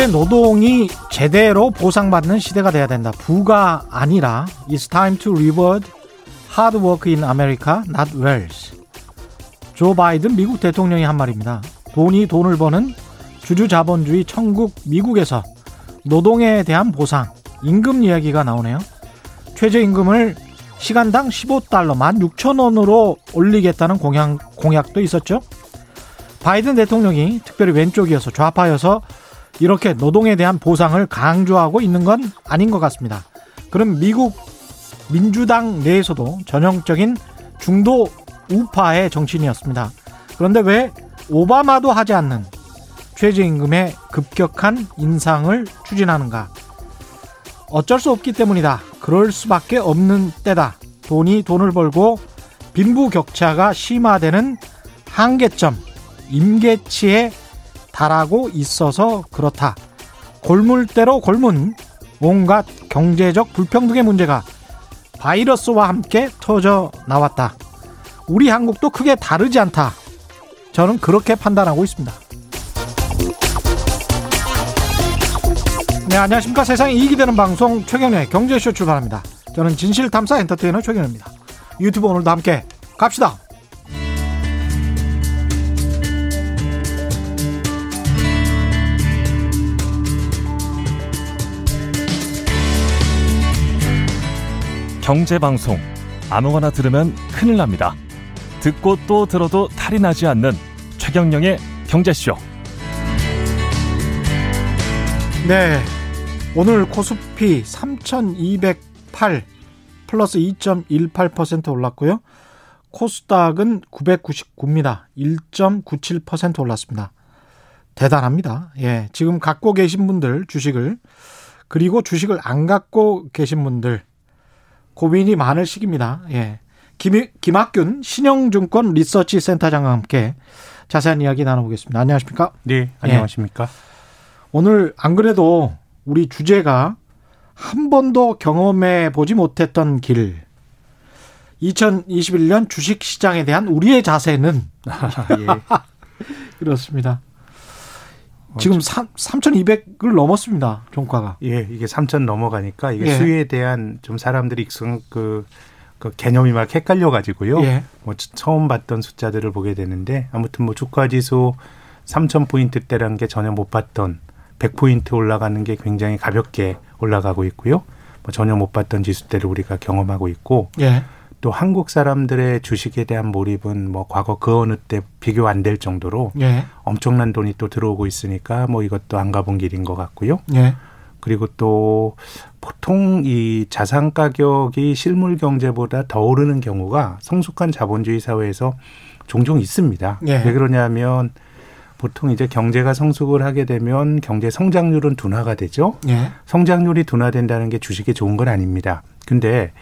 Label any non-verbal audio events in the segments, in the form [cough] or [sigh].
이제 노동이 제대로 보상받는 시대가 돼야 된다. 부가 아니라 It's time to reward hard work in America, not wealth. 조 바이든 미국 대통령이 한 말입니다. 돈이 돈을 버는 주주 자본주의 천국 미국에서 노동에 대한 보상, 임금 이야기가 나오네요. 최저임금을 시간당 15달러, 16,000원으로 올리겠다는 공약, 공약도 있었죠. 바이든 대통령이 특별히 왼쪽이어서 좌파여서 이렇게 노동에 대한 보상을 강조하고 있는 건 아닌 것 같습니다. 그럼 미국 민주당 내에서도 전형적인 중도 우파의 정치인이었습니다. 그런데 왜 오바마도 하지 않는 최저임금의 급격한 인상을 추진하는가? 어쩔 수 없기 때문이다. 그럴 수밖에 없는 때다. 돈이 돈을 벌고 빈부 격차가 심화되는 한계점, 임계치에 달하고 있어서 그렇다. 골물대로 골문 온갖 경제적 불평등의 문제가 바이러스와 함께 터져 나왔다. 우리 한국도 크게 다르지 않다. 저는 그렇게 판단하고 있습니다. 네, 안녕하십니까. 세상에 이익이 되는 방송 최경련의 경제쇼 출발합니다. 저는 진실탐사 엔터테이너 최경련입니다. 유튜브 오늘도 함께 갑시다. 경제방송 아무거나 들으면 큰일 납니다. 듣고 또 들어도 탈이 나지 않는 최경영의 경제쇼. 네. 오늘 코스피 3208 플러스 2.18% 올랐고요. 코스닥은 999입니다. 1.97% 올랐습니다. 대단합니다. 예. 지금 갖고 계신 분들 주식을 그리고 주식을 안 갖고 계신 분들 고민이 많을 시기입니다. 예. 김, 김학균 신영증권 리서치 센터장과 함께 자세한 이야기 나눠보겠습니다. 안녕하십니까? 네, 안녕하십니까? 예. 오늘 안 그래도 우리 주제가 한 번도 경험해 보지 못했던 길. 2021년 주식 시장에 대한 우리의 자세는 [laughs] 예. [laughs] 그렇습니다. 지금 3,200을 넘었습니다. 종가가. 예, 이게 3,000 넘어가니까 이게 예. 수위에 대한 좀 사람들이 익숙 그, 그 개념이 막 헷갈려 가지고요. 예. 뭐 처음 봤던 숫자들을 보게 되는데 아무튼 뭐 주가 지수 3,000 포인트대라는 게 전혀 못 봤던 100포인트 올라가는 게 굉장히 가볍게 올라가고 있고요. 뭐 전혀 못 봤던 지수대를 우리가 경험하고 있고 예. 또 한국 사람들의 주식에 대한 몰입은 뭐 과거 그 어느 때 비교 안 될 정도로 예. 엄청난 돈이 또 들어오고 있으니까 뭐 이것도 안 가본 길인 것 같고요. 예. 그리고 또 보통 이 자산 가격이 실물 경제보다 더 오르는 경우가 성숙한 자본주의 사회에서 종종 있습니다. 예. 왜 그러냐면 보통 이제 경제가 성숙을 하게 되면 경제 성장률은 둔화가 되죠. 예. 성장률이 둔화된다는 게 주식에 좋은 건 아닙니다. 근데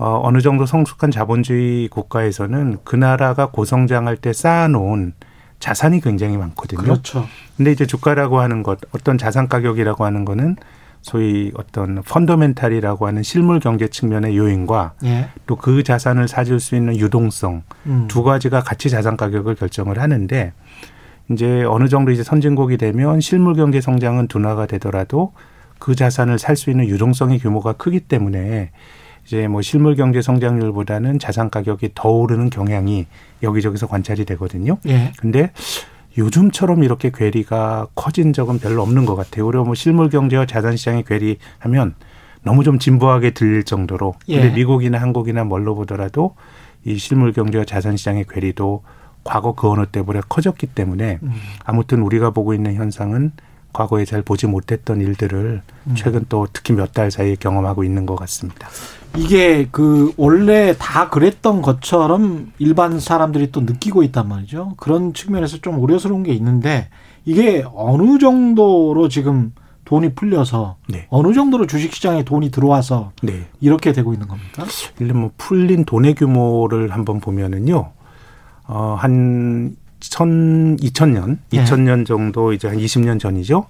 어, 어느 정도 성숙한 자본주의 국가에서는 그 나라가 고성장할 때 쌓아놓은 자산이 굉장히 많거든요. 그렇죠. 근데 이제 주가라고 하는 것, 어떤 자산 가격이라고 하는 거는 소위 어떤 펀더멘탈이라고 하는 실물 경제 측면의 요인과 예. 또그 자산을 사줄 수 있는 유동성 음. 두 가지가 같이 자산 가격을 결정을 하는데 이제 어느 정도 이제 선진국이 되면 실물 경제 성장은 둔화가 되더라도 그 자산을 살 수 있는 유동성의 규모가 크기 때문에 이제 뭐 실물 경제 성장률보다는 자산 가격이 더 오르는 경향이 여기저기서 관찰이 되거든요. 예. 근데 요즘처럼 이렇게 괴리가 커진 적은 별로 없는 것 같아요. 오히려 뭐 실물 경제와 자산 시장의 괴리하면 너무 좀 진부하게 들릴 정도로 근데 예. 미국이나 한국이나 뭘로 보더라도 이 실물 경제와 자산 시장의 괴리도 과거 그 어느 때보다 커졌기 때문에 음. 아무튼 우리가 보고 있는 현상은 과거에 잘 보지 못했던 일들을 음. 최근 또 특히 몇 달 사이에 경험하고 있는 것 같습니다. 이게 그 원래 다 그랬던 것처럼 일반 사람들이 또 느끼고 있단 말이죠. 그런 측면에서 좀 우려스러운 게 있는데 이게 어느 정도로 지금 돈이 풀려서 네. 어느 정도로 주식시장에 돈이 들어와서 네. 이렇게 되고 있는 겁니까? 일단 뭐 풀린 돈의 규모를 한번 보면은요. 어, 한 천, 2000년, 네. 2000년 정도 이제 한 20년 전이죠.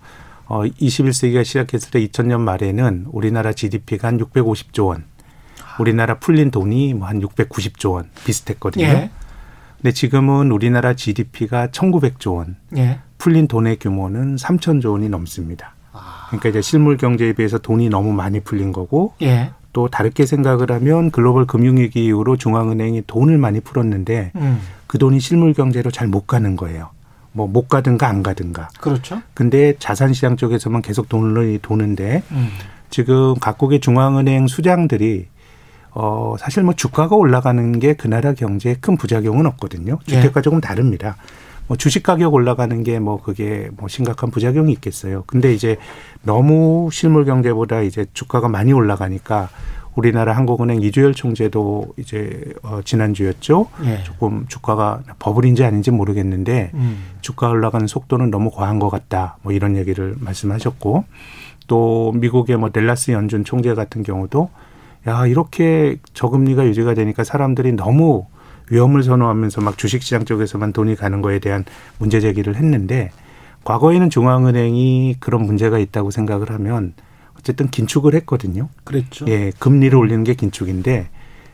어, 21세기가 시작했을 때 2000년 말에는 우리나라 GDP가 한 650조 원. 우리나라 풀린 돈이 뭐 한 690조 원 비슷했거든요. 예. 근데 지금은 우리나라 GDP가 1,900조 원. 예. 풀린 돈의 규모는 3천조 원이 넘습니다. 아. 그러니까 이제 실물 경제에 비해서 돈이 너무 많이 풀린 거고 예. 또 다르게 생각을 하면 글로벌 금융위기 이후로 중앙은행이 돈을 많이 풀었는데 음. 그 돈이 실물 경제로 잘 못 가는 거예요. 뭐 못 가든가 안 가든가. 그렇죠. 근데 자산 시장 쪽에서만 계속 돈을 도는데 음. 지금 각국의 중앙은행 수장들이 어 사실 뭐 주가가 올라가는 게 그 나라 경제에 큰 부작용은 없거든요. 주택과 예. 조금 다릅니다. 뭐 주식 가격 올라가는 게 뭐 그게 뭐 심각한 부작용이 있겠어요. 근데 이제 너무 실물 경제보다 이제 주가가 많이 올라가니까 우리나라 한국은행 이주열 총재도 이제 어 지난주였죠. 예. 조금 주가가 버블인지 아닌지 모르겠는데 음. 주가 올라가는 속도는 너무 과한 것 같다. 뭐 이런 얘기를 말씀하셨고 또 미국의 뭐 델라스 연준 총재 같은 경우도 야 이렇게 저금리가 유지가 되니까 사람들이 너무 위험을 선호하면서 막 주식시장 쪽에서만 돈이 가는 거에 대한 문제 제기를 했는데 과거에는 중앙은행이 그런 문제가 있다고 생각을 하면 어쨌든 긴축을 했거든요. 그랬죠. 예, 금리를 올리는 게 긴축인데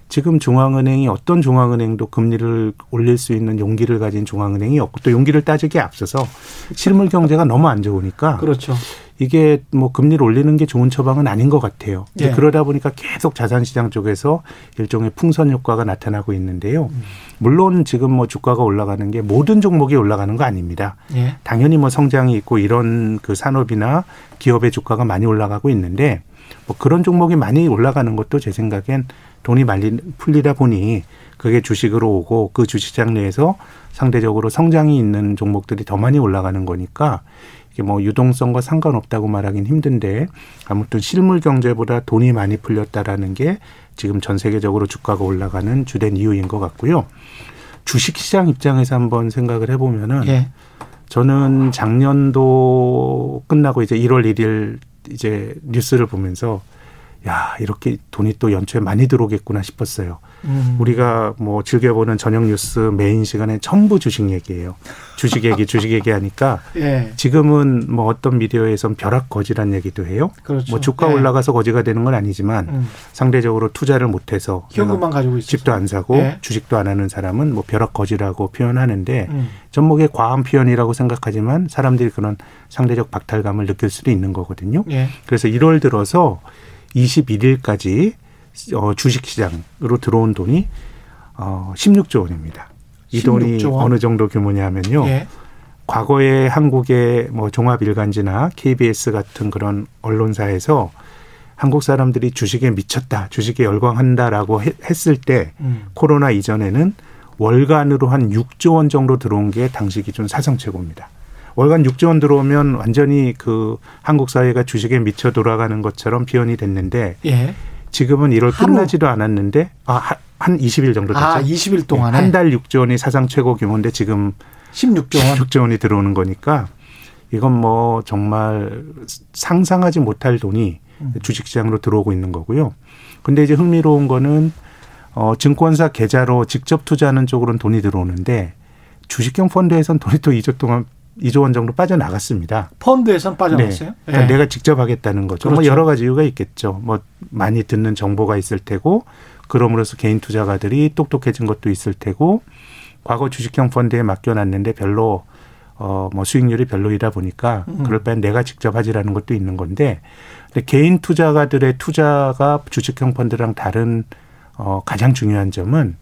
지금 중앙은행이 어떤 중앙은행도 금리를 올릴 수 있는 용기를 가진 중앙은행이 없고 또 용기를 따지기에 앞서서 실물 경제가 너무 안 좋으니까 그렇죠. 이게 뭐 금리를 올리는 게 좋은 처방은 아닌 것 같아요. 예. 그러다 보니까 계속 자산시장 쪽에서 일종의 풍선 효과가 나타나고 있는데요. 음. 물론 지금 뭐 주가가 올라가는 게 모든 종목이 올라가는 거 아닙니다. 예. 당연히 뭐 성장이 있고 이런 그 산업이나 기업의 주가가 많이 올라가고 있는데 뭐 그런 종목이 많이 올라가는 것도 제 생각엔 돈이 말리 풀리다 보니 그게 주식으로 오고 그 주식장 내에서 상대적으로 성장이 있는 종목들이 더 많이 올라가는 거니까 이게 뭐 유동성과 상관없다고 말하긴 힘든데 아무튼 실물 경제보다 돈이 많이 풀렸다라는 게 지금 전 세계적으로 주가가 올라가는 주된 이유인 것 같고요. 주식 시장 입장에서 한번 생각을 해보면은 예. 저는 작년도 끝나고 이제 1월 1일 이제 뉴스를 보면서 야 이렇게 돈이 또 연초에 많이 들어오겠구나 싶었어요. 음. 우리가 뭐 즐겨보는 저녁 뉴스 메인 시간에 전부 주식 얘기예요. 주식 얘기, [laughs] 주식 얘기 하니까 예. 지금은 뭐 어떤 미디어에선 벼락 거지란 얘기도 해요. 그렇죠. 뭐 주가 예. 올라가서 거지가 되는 건 아니지만 음. 상대적으로 투자를 못해서 현금만 가지고 있어서. 집도 안 사고 예. 주식도 안 하는 사람은 뭐 벼락 거지라고 표현하는데 음. 전목의 과한 표현이라고 생각하지만 사람들이 그런 상대적 박탈감을 느낄 수도 있는 거거든요. 예. 그래서 1월 들어서 21일까지 어, 주식시장으로 들어온 돈이 어, 16조 원입니다. 이 돈이 원. 어느 정도 규모냐면요. 예. 과거에 한국의 뭐 종합일간지나 KBS 같은 그런 언론사에서 한국 사람들이 주식에 미쳤다, 주식에 열광한다라고 했을 때 음. 코로나 이전에는 월간으로 한 6조 원 정도 들어온 게 당시 기준 사상 최고입니다. 월간 6조 원 들어오면 완전히 그 한국 사회가 주식에 미쳐 돌아가는 것처럼 표현이 됐는데 예. 지금은 1월 하루. 끝나지도 않았는데 아, 한 20일 정도 됐죠. 아, 20일 동안에 한 달 6조 원이 사상 최고 규모인데 지금 16조 원 16조 원이 들어오는 거니까 이건 뭐 정말 상상하지 못할 돈이 음. 주식시장으로 들어오고 있는 거고요. 근데 이제 흥미로운 거는 어 증권사 계좌로 직접 투자하는 쪽으로는 돈이 들어오는데 주식형 펀드에선 돈이 또 2조 동안 2조 원 정도 빠져나갔습니다. 펀드에선 빠져나갔어요? 네. 그러니까 네. 내가 직접 하겠다는 거죠. 뭐 그렇죠. 뭐 여러 가지 이유가 있겠죠. 뭐 많이 듣는 정보가 있을 테고 그럼으로써 개인 투자가들이 똑똑해진 것도 있을 테고 과거 주식형 펀드에 맡겨놨는데 별로 어 뭐 수익률이 별로이다 보니까 음. 그럴 바엔 내가 직접 하지라는 것도 있는 건데 근데 개인 투자가들의 투자가 주식형 펀드랑 다른 어 가장 중요한 점은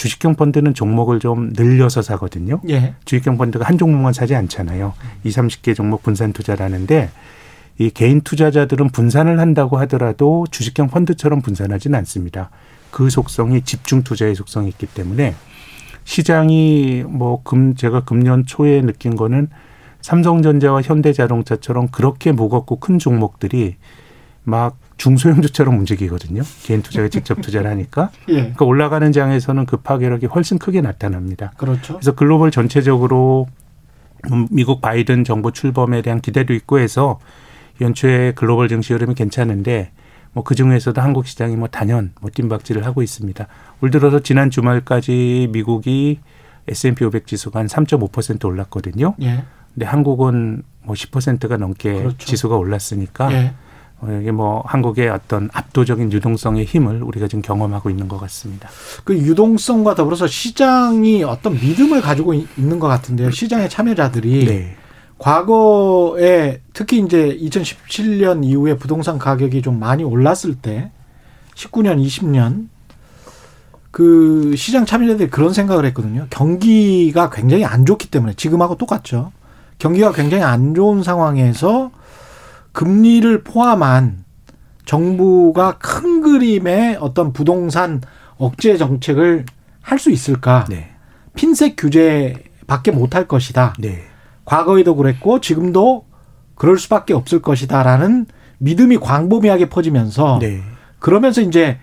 주식형 펀드는 종목을 좀 늘려서 사거든요. 예. 주식형 펀드가 한 종목만 사지 않잖아요. 2, 30개 종목 분산 투자라는데 이 개인 투자자들은 분산을 한다고 하더라도 주식형 펀드처럼 분산하지는 않습니다. 그 속성이 집중 투자의 속성이 있기 때문에 시장이 뭐 금 제가 금년 초에 느낀 거는 삼성전자와 현대자동차처럼 그렇게 무겁고 큰 종목들이 막 중소형주처럼 움직이거든요. 개인 투자가 [laughs] 직접 투자를 하니까. 예. 그러니까 올라가는 장에서는 그 파괴력이 훨씬 크게 나타납니다. 그렇죠. 그래서 글로벌 전체적으로 미국 바이든 정부 출범에 대한 기대도 있고 해서 연초에 글로벌 증시 흐름이 괜찮은데 뭐 그 중에서도 한국 시장이 뭐 단연 뭐 뜀박질을 하고 있습니다. 올 들어서 지난 주말까지 미국이 S&P 500 지수가 한 3.5% 올랐거든요. 예. 근데 한국은 뭐 10%가 넘게 그렇죠. 지수가 올랐으니까 예. 어, 이게 뭐 한국의 어떤 압도적인 유동성의 힘을 우리가 지금 경험하고 있는 것 같습니다. 그 유동성과 더불어서 시장이 어떤 믿음을 가지고 있는 것 같은데요. 시장의 참여자들이 네. 과거에 특히 이제 2017년 이후에 부동산 가격이 좀 많이 올랐을 때 19년, 20년 그 시장 참여자들이 그런 생각을 했거든요. 경기가 굉장히 안 좋기 때문에 지금하고 똑같죠. 경기가 굉장히 안 좋은 상황에서 금리를 포함한 정부가 큰 그림의 어떤 부동산 억제 정책을 할 수 있을까? 네. 핀셋 규제밖에 못할 것이다. 네. 과거에도 그랬고 지금도 그럴 수밖에 없을 것이다라는 믿음이 광범위하게 퍼지면서 네. 그러면서 이제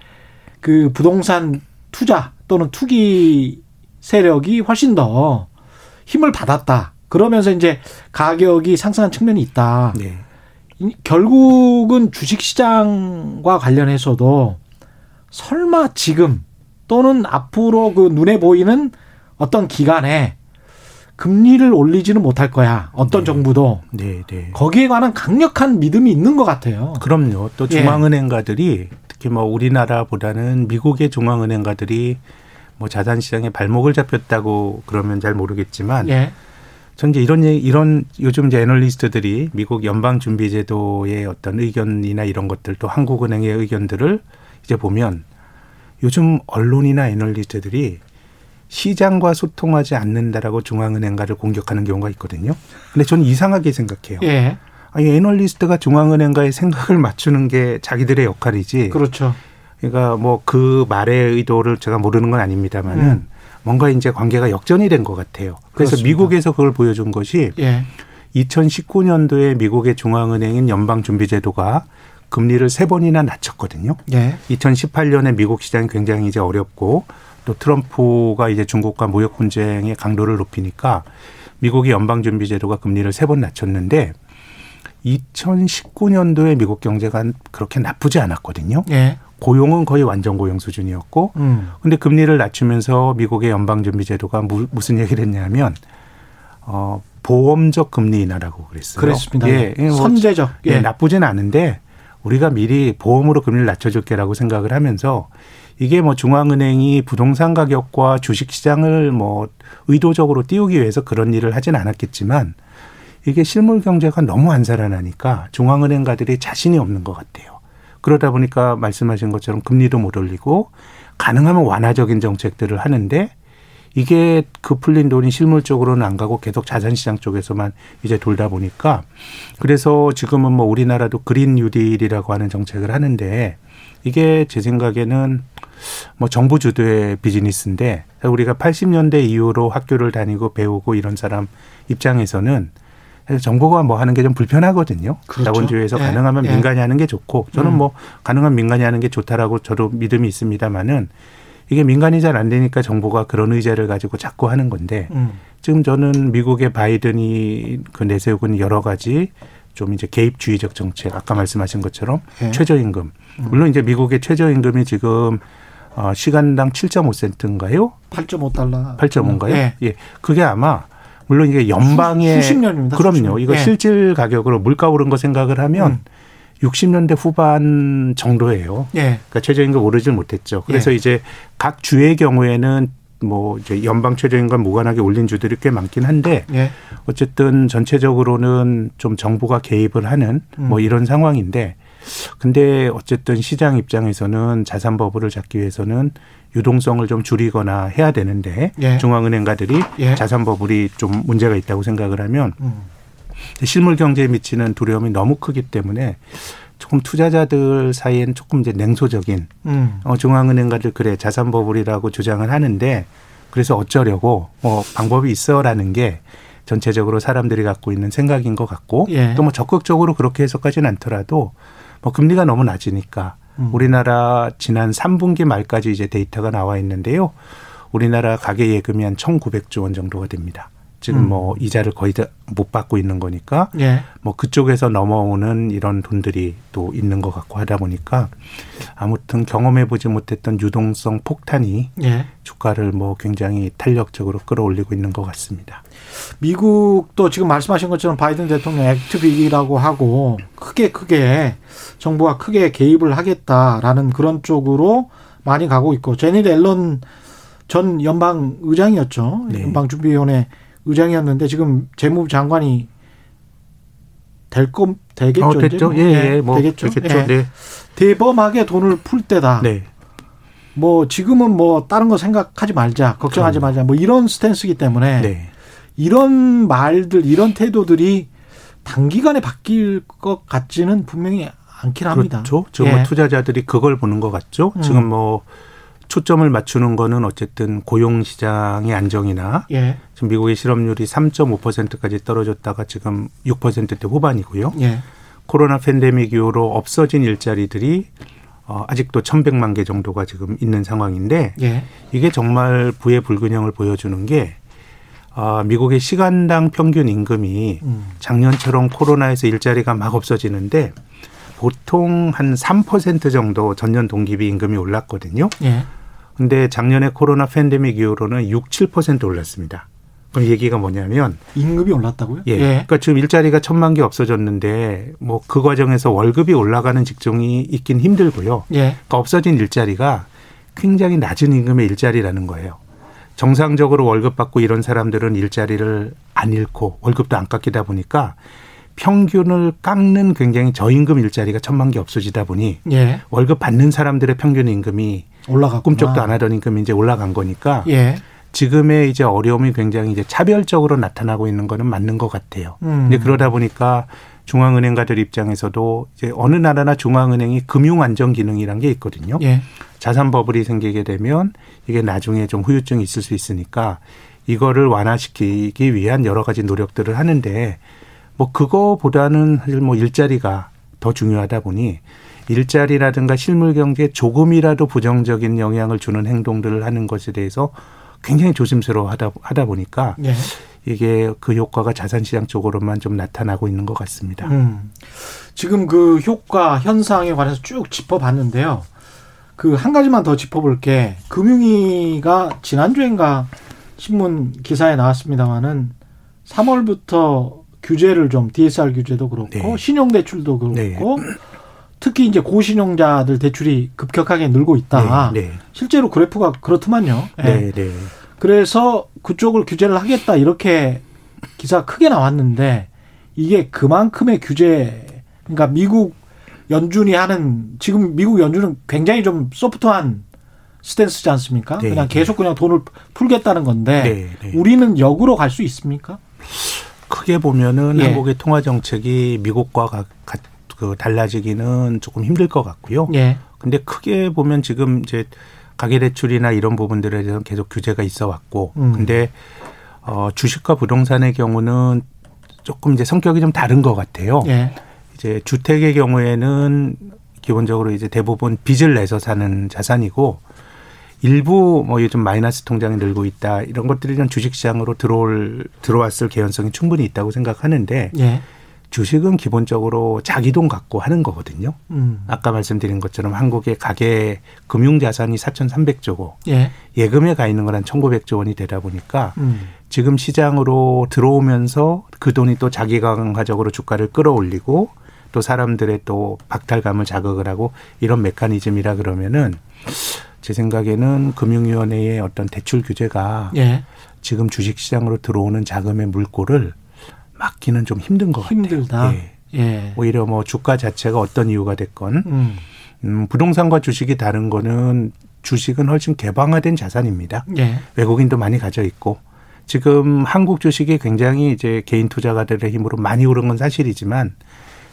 그 부동산 투자 또는 투기 세력이 훨씬 더 힘을 받았다. 그러면서 이제 가격이 상승한 측면이 있다. 네. 결국은 주식시장과 관련해서도 설마 지금 또는 앞으로 그 눈에 보이는 어떤 기간에 금리를 올리지는 못할 거야. 어떤 네. 정부도. 네, 네. 거기에 관한 강력한 믿음이 있는 것 같아요. 그럼요. 또 예. 중앙은행가들이 예. 특히 뭐 우리나라보다는 미국의 중앙은행가들이 뭐 자산시장에 발목을 잡혔다고 그러면 잘 모르겠지만 예. 전 이제 이런 이런 요즘 이제 애널리스트들이 미국 연방 준비 제도의 어떤 의견이나 이런 것들 또 한국은행의 의견들을 이제 보면 요즘 언론이나 애널리스트들이 시장과 소통하지 않는다라고 중앙은행가를 공격하는 경우가 있거든요. 근데 저는 이상하게 생각해요. 예. 아니 애널리스트가 중앙은행가의 생각을 맞추는 게 자기들의 역할이지. 그렇죠. 그러니까 뭐 그 말의 의도를 제가 모르는 건 아닙니다만은 음. 뭔가 이제 관계가 역전이 된 것 같아요. 그래서 그렇습니다. 미국에서 그걸 보여준 것이 예. 2019년도에 미국의 중앙은행인 연방준비제도가 금리를 세 번이나 낮췄거든요. 예. 2018년에 미국 시장이 굉장히 이제 어렵고 또 트럼프가 이제 중국과 무역 분쟁의 강도를 높이니까 미국의 연방준비제도가 금리를 세 번 낮췄는데 2019년도에 미국 경제가 그렇게 나쁘지 않았거든요. 예. 고용은 거의 완전 고용 수준이었고, 음. 근데 금리를 낮추면서 미국의 연방준비제도가 무, 무슨 얘기를 했냐면, 어, 보험적 금리 인하라고 그랬어요. 그렇습니다. 예, 예 뭐, 선제적. 예. 예, 나쁘진 않은데 우리가 미리 보험으로 금리를 낮춰줄게라고 생각을 하면서 이게 뭐 중앙은행이 부동산 가격과 주식 시장을 뭐 의도적으로 띄우기 위해서 그런 일을 하진 않았겠지만 이게 실물 경제가 너무 안 살아나니까 중앙은행가들이 자신이 없는 것 같아요. 그러다 보니까 말씀하신 것처럼 금리도 못 올리고 가능하면 완화적인 정책들을 하는데 이게 그 풀린 돈이 실물적으로는 안 가고 계속 자산시장 쪽에서만 이제 돌다 보니까 그래서 지금은 뭐 우리나라도 그린 뉴딜이라고 하는 정책을 하는데 이게 제 생각에는 뭐 정부 주도의 비즈니스인데 우리가 80년대 이후로 학교를 다니고 배우고 이런 사람 입장에서는 그래서 정부가 뭐 하는 게 좀 불편하거든요. 그렇죠. 자본주의에서 예. 가능하면 예. 민간이 하는 게 좋고 저는 음. 뭐 가능한 민간이 하는 게 좋다라고 저도 믿음이 있습니다만은 이게 민간이 잘 안 되니까 정부가 그런 의제를 가지고 자꾸 하는 건데 음. 지금 저는 미국의 바이든이 그 내세우고 여러 가지 좀 이제 개입주의적 정책 아까 말씀하신 것처럼 예. 최저임금 음. 물론 이제 미국의 최저임금이 지금 어 시간당 7.5센트인가요? 8.5달러. 8.5인가요? 예. 예. 그게 아마 물론 이게 연방의 수, 십 년입니다. 그럼요. 수십 년. 이거 예. 실질 가격으로 물가 오른 거 생각을 하면 음. 60년대 후반 정도예요. 예. 그러니까 최저임금 오르질 못했죠. 그래서 예. 이제 각 주의 경우에는 뭐 이제 연방 최저임금 무관하게 올린 주들이 꽤 많긴 한데 예. 어쨌든 전체적으로는 좀 정부가 개입을 하는 뭐 음. 이런 상황인데 근데 어쨌든 시장 입장에서는 자산 버블을 잡기 위해서는 유동성을 좀 줄이거나 해야 되는데 예. 중앙은행가들이 예. 자산 버블이 좀 문제가 있다고 생각을 하면 음. 실물 경제에 미치는 두려움이 너무 크기 때문에 조금 투자자들 사이엔 조금 이제 냉소적인 음. 어, 중앙은행가들 그래 자산 버블이라고 주장을 하는데 그래서 어쩌려고 뭐 방법이 있어라는 게 전체적으로 사람들이 갖고 있는 생각인 것 같고 예. 또뭐 적극적으로 그렇게 해석하지는 않더라도 뭐 금리가 너무 낮으니까 음. 우리나라 지난 3분기 말까지 이제 데이터가 나와 있는데요. 우리나라 가계 예금이 한 1,900조 원 정도가 됩니다. 지금 음. 뭐 이자를 거의 다 못 받고 있는 거니까 예. 뭐 그쪽에서 넘어오는 이런 돈들이 또 있는 것 같고 하다 보니까 아무튼 경험해 보지 못했던 유동성 폭탄이 예. 주가를 뭐 굉장히 탄력적으로 끌어올리고 있는 것 같습니다. 미국도 지금 말씀하신 것처럼 바이든 대통령 액트빅이라고 하고 크게 크게 정부가 크게 개입을 하겠다라는 그런 쪽으로 많이 가고 있고 제니 앨런 전 연방 의장이었죠. 네. 연방 준비위원회 의장이었는데 지금 재무부 장관이 될 거 되겠죠. 어, 됐죠. 예, 예, 예, 뭐 되겠죠. 되겠죠. 예. 네. 대범하게 돈을 풀 때다. 네. 뭐 지금은 뭐 다른 거 생각하지 말자, 걱정하지 말자, 뭐 이런 스탠스기 때문에 네. 이런 말들, 이런 태도들이 단기간에 바뀔 것 같지는 분명히 않긴 합니다. 그렇죠. 지금 뭐 예. 뭐 투자자들이 그걸 보는 것 같죠. 음. 지금 뭐 초점을 맞추는 거는 어쨌든 고용 시장의 안정이나 예. 지금 미국의 실업률이 3.5%까지 떨어졌다가 지금 6%대 후반이고요. 예. 코로나 팬데믹 이후로 없어진 일자리들이 어, 아직도 1,100만 개 정도가 지금 있는 상황인데 예. 이게 정말 부의 불균형을 보여주는 게 어, 미국의 시간당 평균 임금이 음. 작년처럼 코로나에서 일자리가 막 없어지는데 보통 한 3% 정도 전년 동기비 임금이 올랐거든요. 예. 근데 작년에 코로나 팬데믹 이후로는 6, 7% 올랐습니다. 그럼 얘기가 뭐냐면 임금이 올랐다고요? 예. 예. 그러니까 지금 일자리가 천만 개 없어졌는데 뭐 그 과정에서 월급이 올라가는 직종이 있긴 힘들고요. 예. 그러니까 없어진 일자리가 굉장히 낮은 임금의 일자리라는 거예요. 정상적으로 월급 받고 이런 사람들은 일자리를 안 잃고 월급도 안 깎이다 보니까 평균을 깎는 굉장히 저임금 일자리가 천만 개 없어지다 보니 예. 월급 받는 사람들의 평균 임금이 올라가 꿈쩍도 안 하던 임금이 이제 올라간 거니까 예. 지금의 이제 어려움이 굉장히 이제 차별적으로 나타나고 있는 거는 맞는 것 같아요. 음. 근데 그러다 보니까 중앙은행가들 입장에서도 이제 어느 나라나 중앙은행이 금융 안정 기능이란 게 있거든요. 예. 자산 버블이 생기게 되면 이게 나중에 좀 후유증이 있을 수 있으니까 이거를 완화시키기 위한 여러 가지 노력들을 하는데 뭐 그거보다는 사실 뭐 일자리가 더 중요하다 보니 일자리라든가 실물 경제에 조금이라도 부정적인 영향을 주는 행동들을 하는 것에 대해서 굉장히 조심스러워 하다, 하다 보니까 네. 이게 그 효과가 자산시장 쪽으로만 좀 나타나고 있는 것 같습니다. 음. 지금 그 효과 현상에 관해서 쭉 짚어봤는데요. 그 한 가지만 더 짚어볼 게 금융위가 지난주엔가 신문 기사에 나왔습니다마는 3월부터 규제를 좀 DSR 규제도 그렇고 네. 신용 대출도 그렇고 네. 특히 이제 고신용자들 대출이 급격하게 늘고 있다. 네. 네. 실제로 그래프가 그렇더만요. 네. 네. 그래서 그쪽을 규제를 하겠다 이렇게 기사 크게 나왔는데 이게 그만큼의 규제 그러니까 미국 연준이 하는 지금 미국 연준은 굉장히 좀 소프트한 스탠스지 않습니까? 네. 그냥 계속 그냥 돈을 풀겠다는 건데. 우리는 역으로 갈 수 있습니까? 크게 보면은 예. 한국의 통화 정책이 미국과 가, 가, 그 달라지기는 조금 힘들 것 같고요. 예. 근데 크게 보면 지금 이제 가계 대출이나 이런 부분들에 대해서 계속 규제가 있어 왔고, 음. 근데 어, 주식과 부동산의 경우는 조금 이제 성격이 좀 다른 것 같아요. 예. 이제 주택의 경우에는 기본적으로 이제 대부분 빚을 내서 사는 자산이고 일부 뭐 요즘 마이너스 통장이 늘고 있다 이런 것들이 좀 주식시장으로 들어올 들어왔을 개연성이 충분히 있다고 생각하는데 예. 주식은 기본적으로 자기 돈 갖고 하는 거거든요. 음. 아까 말씀드린 것처럼 한국의 가계 금융 자산이 4,300조고 예. 예금에 가 있는 건한 1,900조 원이 되다 보니까 음. 지금 시장으로 들어오면서 그 돈이 또 자기 강화적으로 주가를 끌어올리고 또 사람들의 또 박탈감을 자극을 하고 이런 메커니즘이라 그러면은 제 생각에는 금융위원회의 어떤 대출 규제가 예. 지금 주식시장으로 들어오는 자금의 물꼬를 막기는 좀 힘든 것 힘들다. 같아요. 예. 예. 오히려 뭐 주가 자체가 어떤 이유가 됐건 음. 음, 부동산과 주식이 다른 거는 주식은 훨씬 개방화된 자산입니다. 예. 외국인도 많이 가져 있고 지금 한국 주식이 굉장히 이제 개인 투자가들의 힘으로 많이 오른 건 사실이지만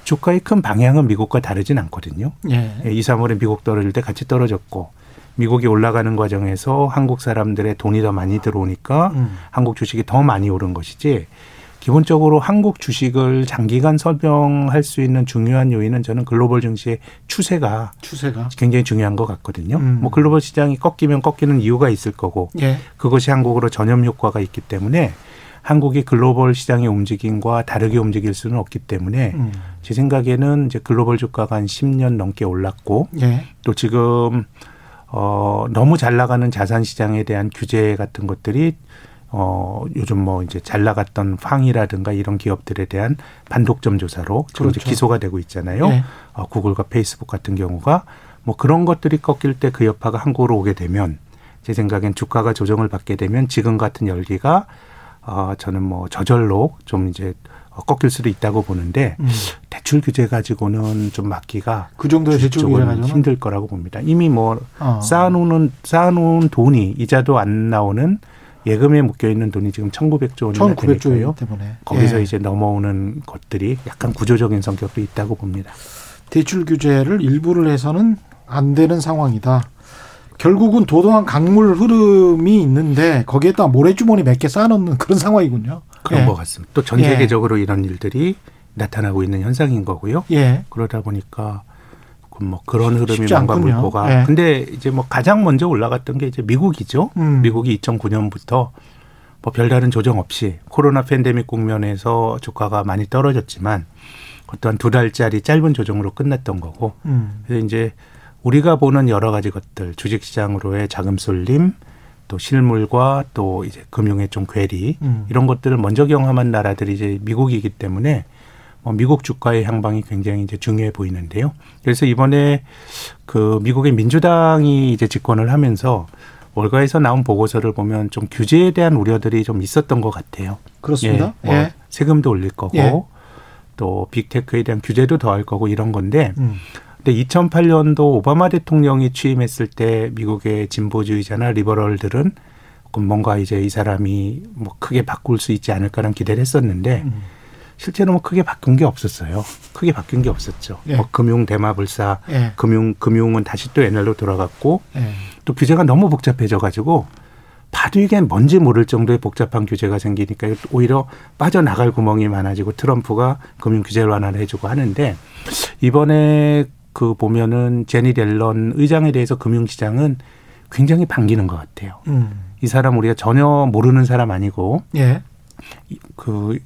주가의 큰 방향은 미국과 다르진 않거든요. 예. 2, 예, 3월에 미국 떨어질 때 같이 떨어졌고 미국이 올라가는 과정에서 한국 사람들의 돈이 더 많이 들어오니까 음. 한국 주식이 더 많이 오른 것이지 기본적으로 한국 주식을 장기간 설명할 수 있는 중요한 요인은 저는 글로벌 증시의 추세가 추세가 굉장히 중요한 것 같거든요. 음. 뭐 글로벌 시장이 꺾이면 꺾이는 이유가 있을 거고 예. 그것이 한국으로 전염 효과가 있기 때문에 한국이 글로벌 시장의 움직임과 다르게 움직일 수는 없기 때문에 음. 제 생각에는 이제 글로벌 주가가 한 10년 넘게 올랐고 예. 또 지금 어 너무 잘 나가는 자산 시장에 대한 규제 같은 것들이 어 요즘 뭐 이제 잘 나갔던 황이라든가 이런 기업들에 대한 반독점 조사로 지금 그렇죠. 이제 기소가 되고 있잖아요. 예. 어, 구글과 페이스북 같은 경우가 뭐 그런 것들이 꺾일 때 그 여파가 한국으로 오게 되면 제 생각엔 주가가 조정을 받게 되면 지금 같은 열기가 어, 저는 뭐 저절로 좀 이제 꺾일 수도 있다고 보는데 음. 대출 규제 가지고는 좀 막기가 그 정도의 대출 규제 가지고는 힘들 거라고 봅니다. 이미 뭐 어. 쌓아놓는 쌓아놓은 돈이 이자도 안 나오는 예금에 묶여 있는 돈이 지금 1,900조 원이나 1,900조 되니까요. 때문에 거기서 예. 이제 넘어오는 것들이 약간 구조적인 성격도 있다고 봅니다. 대출 규제를 일부를 해서는 안 되는 상황이다. 결국은 도도한 강물 흐름이 있는데 거기에다 모래주머니 몇 개 쌓아놓는 그런 [laughs] 상황이군요. 그런 예. 것 같습니다. 또 전 세계적으로 예. 이런 일들이 나타나고 있는 현상인 거고요. 예. 그러다 보니까 뭐 그런 흐름이 뭔가 물꼬가. 예. 근데 이제 뭐 가장 먼저 올라갔던 게 이제 미국이죠. 음. 미국이 2009년부터 뭐 별다른 조정 없이 코로나 팬데믹 국면에서 주가가 많이 떨어졌지만 어떤 두 달짜리 짧은 조정으로 끝났던 거고. 음. 그래서 이제 우리가 보는 여러 가지 것들 주식시장으로의 자금 쏠림 또 실물과 또 이제 금융의 좀 괴리 음. 이런 것들을 먼저 경험한 나라들이 이제 미국이기 때문에 뭐 미국 주가의 향방이 굉장히 이제 중요해 보이는데요. 그래서 이번에 그 미국의 민주당이 이제 집권을 하면서 월가에서 나온 보고서를 보면 좀 규제에 대한 우려들이 좀 있었던 것 같아요. 그렇습니다. 예, 뭐 예. 세금도 올릴 거고 예. 또 빅테크에 대한 규제도 더할 거고 이런 건데 음. 근데 2008년도 오바마 대통령이 취임했을 때 미국의 진보주의자나 리버럴들은 뭔가 이제 이 사람이 뭐 크게 바꿀 수 있지 않을까라는 기대를 했었는데 음. 실제로 뭐 크게 바뀐 게 없었어요. 크게 바뀐 게 없었죠. 예. 뭐 금융 대마불사, 예. 금융 금융은 다시 또 옛날로 돌아갔고 예. 또 규제가 너무 복잡해져 가지고 봐도 이게 뭔지 모를 정도의 복잡한 규제가 생기니까 오히려 빠져나갈 구멍이 많아지고 트럼프가 금융 규제를 완화를 해주고 하는데 이번에 그 보면은 제니 델런 의장에 대해서 금융시장은 굉장히 반기는 것 같아요. 음. 이 사람 우리가 전혀 모르는 사람 아니고 예. 그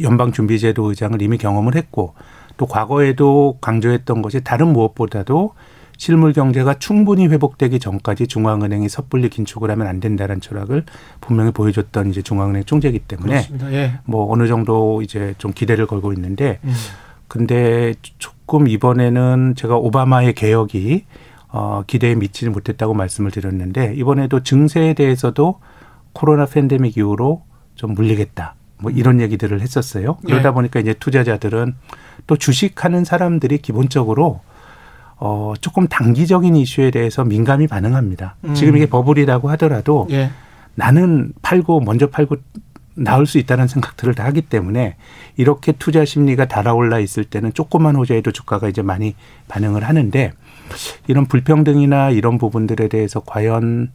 연방준비제도 의장을 이미 경험을 했고 또 과거에도 강조했던 것이 다른 무엇보다도 실물 경제가 충분히 회복되기 전까지 중앙은행이 섣불리 긴축을 하면 안 된다는 철학을 분명히 보여줬던 이제 중앙은행 총재이기 때문에 예. 뭐 어느 정도 이제 좀 기대를 걸고 있는데 음. 근데 조금 이번에는 제가 오바마의 개혁이 어, 기대에 미치지 못했다고 말씀을 드렸는데 이번에도 증세에 대해서도 코로나 팬데믹 이후로 좀 물리겠다. 뭐 이런 얘기들을 했었어요. 네. 그러다 보니까 이제 투자자들은 또 주식하는 사람들이 기본적으로 어 조금 단기적인 이슈에 대해서 민감히 반응합니다. 음. 지금 이게 버블이라고 하더라도 예. 나는 팔고 먼저 팔고 나올 수 있다는 생각들을 다 하기 때문에 이렇게 투자 심리가 달아올라 있을 때는 조그만 호재에도 주가가 이제 많이 반응을 하는데 이런 불평등이나 이런 부분들에 대해서 과연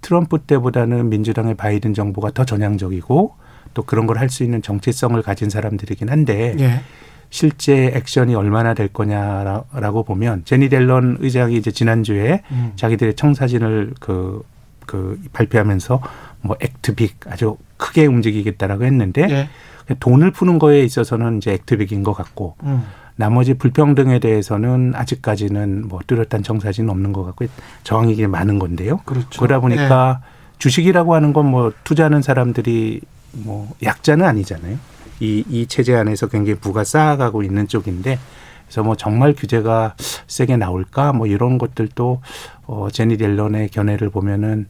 트럼프 때보다는 민주당의 바이든 정부가 더 전향적이고 또 그런 걸 할 수 있는 정체성을 가진 사람들이긴 한데 예. 실제 액션이 얼마나 될 거냐라고 보면 제니 델런 의장이 이제 지난주에 음. 자기들의 청사진을 그, 그 발표하면서 뭐 액트 빅 아주 크게 움직이겠다라고 했는데 예. 돈을 푸는 거에 있어서는 이제 액트빅인 것 같고 음. 나머지 불평등에 대해서는 아직까지는 뭐 뚜렷한 정사진은 없는 것 같고 저항이 많은 건데요. 그렇죠. 그러다 보니까 예. 주식이라고 하는 건 뭐 투자하는 사람들이 뭐 약자는 아니잖아요. 이, 이 체제 안에서 굉장히 부가 쌓아가고 있는 쪽인데 그래서 뭐 정말 규제가 세게 나올까 뭐 이런 것들도 어 제니 델런의 견해를 보면은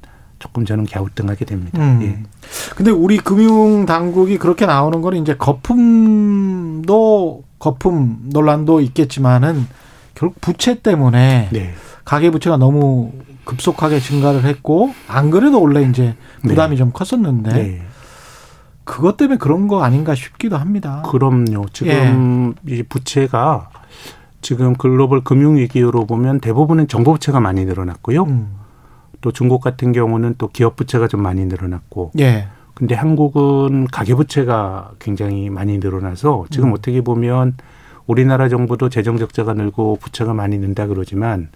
조금 저는 갸우뚱하게 됩니다. 음. 예. 근데 우리 금융 당국이 그렇게 나오는 거는 이제 거품도 거품 논란도 있겠지만은 결국 부채 때문에 네. 가계 부채가 너무 급속하게 증가를 했고 안 그래도 원래 이제 부담이 네. 좀 컸었는데 네. 그것 때문에 그런 거 아닌가 싶기도 합니다. 그럼요. 지금 예. 이 부채가 지금 글로벌 금융 위기로 보면 대부분은 정부 부채가 많이 늘어났고요. 음. 또 중국 같은 경우는 또 기업 부채가 좀 많이 늘어났고. 예. 근데 한국은 가계 부채가 굉장히 많이 늘어나서 지금 음. 어떻게 보면 우리나라 정부도 재정 적자가 늘고 부채가 많이 는다 그러지만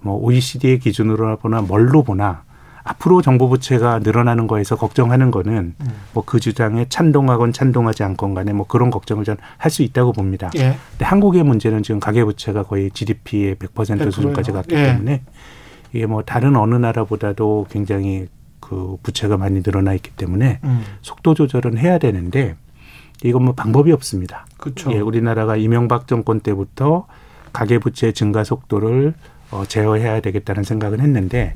뭐 OECD의 기준으로 보나 뭘로 보나 앞으로 정부 부채가 늘어나는 거에서 걱정하는 거는 음. 뭐그 주장에 찬동하건 찬동하지 않건 간에 뭐 그런 걱정을 전 할 수 있다고 봅니다. 예. 근데 한국의 문제는 지금 가계 부채가 거의 GDP의 100% 수준까지 갔기 예. 때문에 이게 뭐 다른 어느 나라보다도 굉장히 그 부채가 많이 늘어나 있기 때문에 음. 속도 조절은 해야 되는데 이건 뭐 방법이 없습니다. 그렇죠. 예, 우리나라가 이명박 정권 때부터 가계 부채 증가 속도를 어, 제어해야 되겠다는 생각은 했는데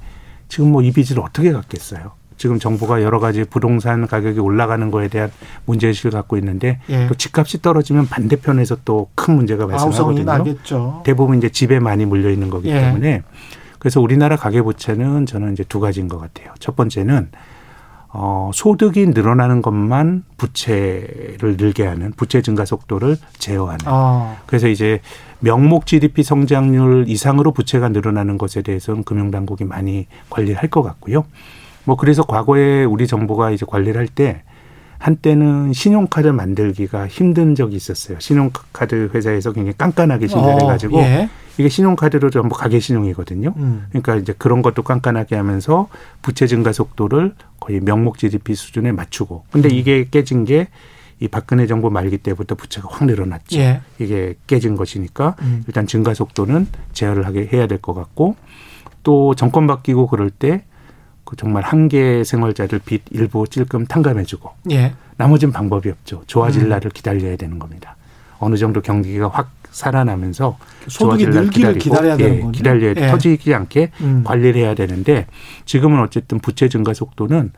지금 뭐 이 빚을 어떻게 갚겠어요? 지금 정부가 여러 가지 부동산 가격이 올라가는 거에 대한 문제의식을 갖고 있는데 예. 또 집값이 떨어지면 반대편에서 또 큰 문제가 발생하거든요. 대부분 이제 집에 많이 물려 있는 거기 예. 때문에 그래서 우리나라 가계 부채는 저는 이제 두 가지인 것 같아요. 첫 번째는 어, 소득이 늘어나는 것만 부채를 늘게 하는 부채 증가 속도를 제어하는. 아. 그래서 이제 명목 GDP 성장률 이상으로 부채가 늘어나는 것에 대해서는 금융당국이 많이 관리를 할것 같고요. 뭐 그래서 과거에 우리 정부가 이제 관리를 할 때 한때는 신용카드 만들기가 힘든 적이 있었어요. 신용카드 회사에서 굉장히 깐깐하게 진단해가지고 어, 예. 이게 신용카드로 전부 가계 신용이거든요. 음. 그러니까 이제 그런 것도 깐깐하게 하면서 부채 증가 속도를 거의 명목 GDP 수준에 맞추고. 근데 음. 이게 깨진 게 이 박근혜 정부 말기 때부터 부채가 확 늘어났죠. 예. 이게 깨진 것이니까 음. 일단 증가 속도는 제어를 하게 해야 될 것 같고 또 정권 바뀌고 그럴 때 그 정말 한계 생활자들 빚 일부 찔끔 탕감해주고 예. 나머지는 방법이 없죠. 좋아질 음. 날을 기다려야 되는 겁니다. 어느 정도 경기가 확 살아나면서 소득이 늘기를 기다려야 되는 거죠. 기다려야 예. 터지지 않게 음. 관리를 해야 되는데 지금은 어쨌든 부채 증가 속도는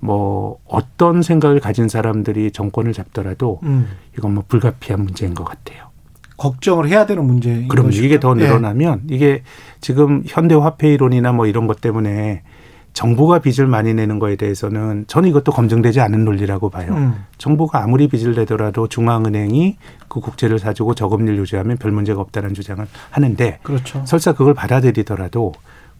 뭐 어떤 생각을 가진 사람들이 정권을 잡더라도 음. 이건 뭐 불가피한 문제인 것 같아요. 걱정을 해야 되는 문제인 그럼 이게 더 예. 늘어나면 예. 이게 지금 현대 화폐 이론이나 뭐 이런 것 때문에 정부가 빚을 많이 내는 거에 대해서는 저는 이것도 검증되지 않은 논리라고 봐요. 음. 정부가 아무리 빚을 내더라도 중앙은행이 그 국채를 사주고 저금리를 유지하면 별 문제가 없다는 주장을 하는데 그렇죠. 설사 그걸 받아들이더라도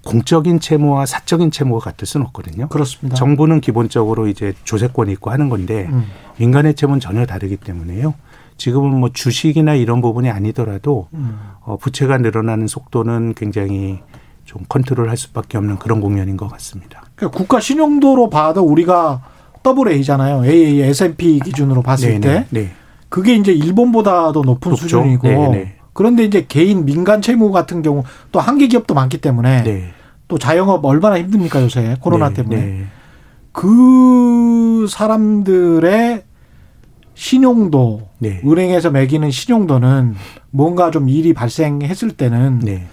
공적인 채무와 사적인 채무가 같을 수는 없거든요. 그렇습니다. 정부는 기본적으로 이제 조세권이 있고 하는 건데 음. 민간의 채무는 전혀 다르기 때문에요. 지금은 뭐 주식이나 이런 부분이 아니더라도 음. 어, 부채가 늘어나는 속도는 굉장히 좀 컨트롤할 수밖에 없는 그런 국면인 것 같습니다. 그러니까 국가 신용도로 봐도 우리가 더블 A잖아요. AA, S&P 기준으로 봤을 네네, 때 네. 그게 이제 일본보다도 높은 높죠? 수준이고 네네. 그런데 이제 개인 민간 채무 같은 경우 또 한계 기업도 많기 때문에 네. 또 자영업 얼마나 힘듭니까 요새 코로나 네, 때문에 네. 그 사람들의 신용도 네. 은행에서 매기는 신용도는 뭔가 좀 일이 발생했을 때는 네.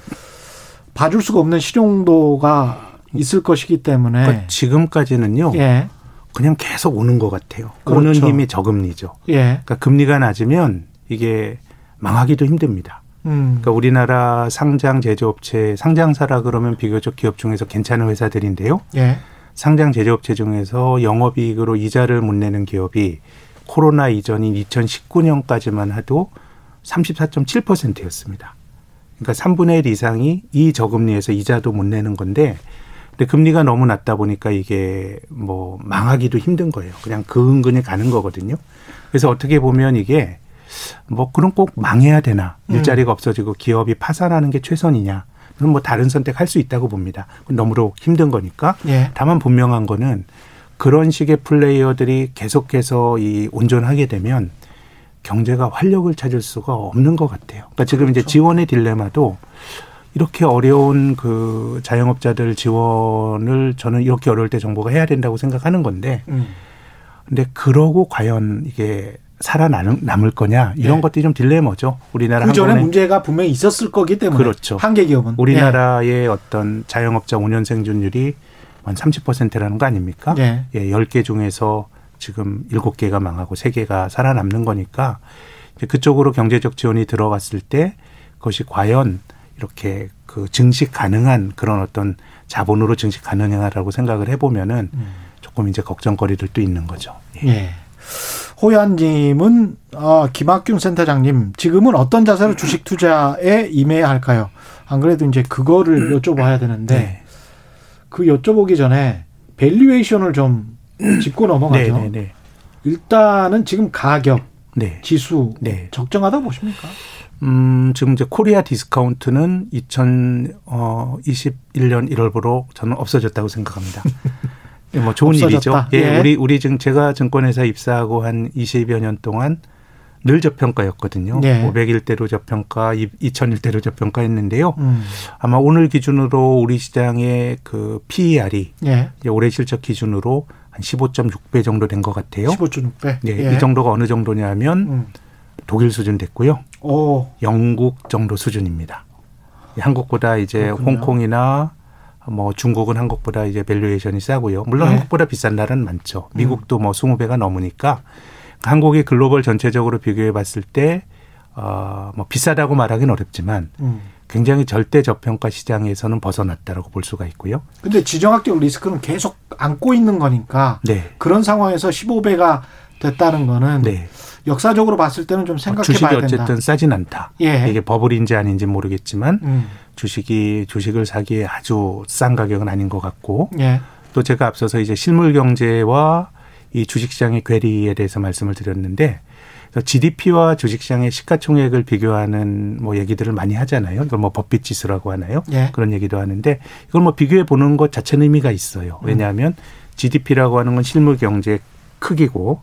봐줄 수가 없는 실용도가 있을 것이기 때문에 그러니까 지금까지는요. 예. 그냥 계속 오는 것 같아요. 그렇죠. 오는 힘이 저금리죠. 예. 그러니까 금리가 낮으면 이게 망하기도 힘듭니다. 음. 그러니까 우리나라 상장 제조업체 상장사라 그러면 비교적 기업 중에서 괜찮은 회사들인데요. 예. 상장 제조업체 중에서 영업이익으로 이자를 못 내는 기업이 코로나 이전인 2019년까지만 해도 34.7%였습니다. 그러니까 3분의 1 이상이 이 저금리에서 이자도 못 내는 건데 근데 금리가 너무 낮다 보니까 이게 뭐 망하기도 힘든 거예요. 그냥 그 은근히 가는 거거든요. 그래서 어떻게 보면 이게 뭐 그럼 꼭 망해야 되나 음. 일자리가 없어지고 기업이 파산하는 게 최선이냐 그럼 뭐 다른 선택할 수 있다고 봅니다. 너무로 힘든 거니까. 예. 다만 분명한 거는 그런 식의 플레이어들이 계속해서 이 온전하게 되면 경제가 활력을 찾을 수가 없는 것 같아요. 그러니까 지금 그렇죠. 이제 지원의 딜레마도 이렇게 어려운 그 자영업자들 지원을 저는 이렇게 어려울 때 정부가 해야 된다고 생각하는 건데, 음. 근데 그러고 과연 이게 살아남을 거냐 이런 네. 것들이 좀 딜레마죠. 우리나라 그 전에 문제가 분명히 있었을 거기 때문에 그렇죠. 한계 기업은 우리나라의 네. 어떤 자영업자 5년 생존율이 한 30%라는 거 아닙니까? 네. 예, 10개 중에서 지금 일곱 개가 망하고 세 개가 살아남는 거니까 그쪽으로 경제적 지원이 들어갔을 때 그것이 과연 이렇게 그 증식 가능한 그런 어떤 자본으로 증식 가능하라고 생각을 해보면은 음. 조금 이제 걱정거리들도 있는 거죠. 예. 예. 호연님은 어, 김학균 센터장님 지금은 어떤 자세로 주식 투자에 임해야 할까요? 안 그래도 이제 그거를 [clears throat] 여쭤봐야 되는데 네. 그 여쭤보기 전에 valuation을 좀 짚고 넘어가죠. 네네네. 네, 네. 일단은 지금 가격, 네. 지수 네. 적정하다 보십니까? 음, 지금 이제 Korea discount는 2021년 1월부로 저는 없어졌다고 생각합니다. [laughs] 예, 뭐 좋은 없어졌다. 일이죠. 예, 예, 우리 우리 지금 제가 증권회사 입사하고 한 20여 년 동안 늘 저평가였거든요. 네. 500일대로 저평가, 2000일대로 저평가했는데요. 음. 아마 오늘 기준으로 우리 시장의 그 PER이 네. 올해 실적 기준으로 한 15.6배 정도 된 것 같아요. 15.6배. 네, 예. 이 정도가 어느 정도냐면 음. 독일 수준 됐고요. 오. 영국 정도 수준입니다. 한국보다 이제 그렇군요. 홍콩이나 뭐 중국은 한국보다 이제 valuation이 싸고요. 물론 네. 한국보다 비싼 나라는 많죠. 미국도 뭐 20배가 넘으니까 한국이 글로벌 전체적으로 비교해 봤을 때, 어, 뭐 비싸다고 말하기는 어렵지만 음. 굉장히 절대 저평가 시장에서는 벗어났다라고 볼 수가 있고요. 근데 지정학적 리스크는 계속 안고 있는 거니까 네. 그런 상황에서 15배가 됐다는 거는 네. 역사적으로 봤을 때는 좀 생각해 주식이 봐야 된다. 어쨌든 싸진 않다. 예. 이게 버블인지 아닌지 모르겠지만 음. 주식이 주식을 사기에 아주 싼 가격은 아닌 것 같고 예. 또 제가 앞서서 이제 실물 경제와 이 주식시장의 괴리에 대해서 말씀을 드렸는데 GDP와 주식시장의 시가총액을 비교하는 뭐 얘기들을 많이 하잖아요. 이걸 뭐 법빛 지수라고 하나요? 예. 그런 얘기도 하는데 이걸 뭐 비교해 보는 것 자체는 의미가 있어요. 음. 왜냐하면 GDP라고 하는 건 실물 경제 크기고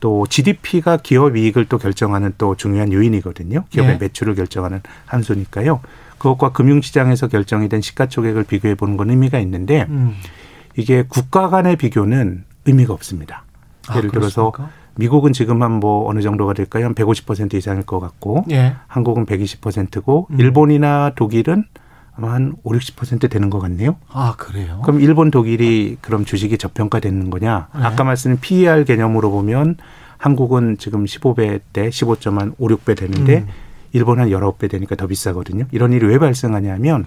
또 GDP가 기업 이익을 또 결정하는 또 중요한 요인이거든요. 기업의 예. 매출을 결정하는 함수니까요. 그것과 금융시장에서 결정이 된 시가총액을 비교해 보는 건 의미가 있는데 음. 이게 국가 간의 비교는 의미가 없습니다. 아, 예를 들어서 미국은 지금 한 뭐 어느 정도가 될까요? 한 150% 이상일 것 같고 예. 한국은 120%고 음. 일본이나 독일은 아마 한 5, 60% 되는 것 같네요. 아, 그래요? 그럼 일본, 독일이 그럼 주식이 저평가되는 거냐? 네. 아까 말씀드린 PER 개념으로 보면 한국은 지금 15배 때 15.5, 6배 되는데 음. 일본 한 19배 되니까 더 비싸거든요. 이런 일이 왜 발생하냐면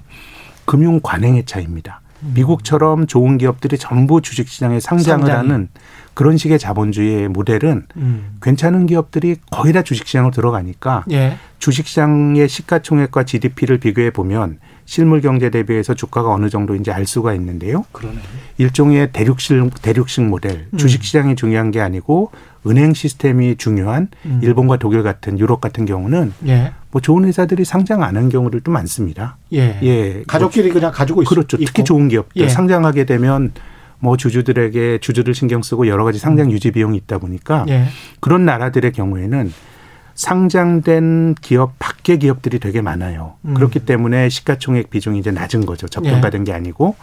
금융 관행의 차이입니다. 미국처럼 좋은 기업들이 전부 주식시장에 상장을 상장이. 하는 그런 식의 자본주의의 모델은 음. 괜찮은 기업들이 거의 다 주식시장으로 들어가니까 예. 주식시장의 시가총액과 GDP를 비교해 보면 실물 경제 대비해서 주가가 어느 정도인지 알 수가 있는데요. 그러네. 일종의 대륙식 대륙식 모델, 음. 주식시장이 중요한 게 아니고 은행 시스템이 중요한 음. 일본과 독일 같은 유럽 같은 경우는 예. 뭐 좋은 회사들이 상장 안 한 경우들도 많습니다. 예. 예. 가족끼리 그냥 가지고 있 그렇죠. 특히 좋은 기업들 예. 상장하게 되면 뭐 주주들에게 주주들 신경 쓰고 여러 가지 상장 음. 유지 비용이 있다 보니까 예. 그런 나라들의 경우에는 상장된 기업 밖의 기업들이 되게 많아요. 음. 그렇기 때문에 시가총액 비중이 이제 낮은 거죠. 저평가된 예. 게 아니고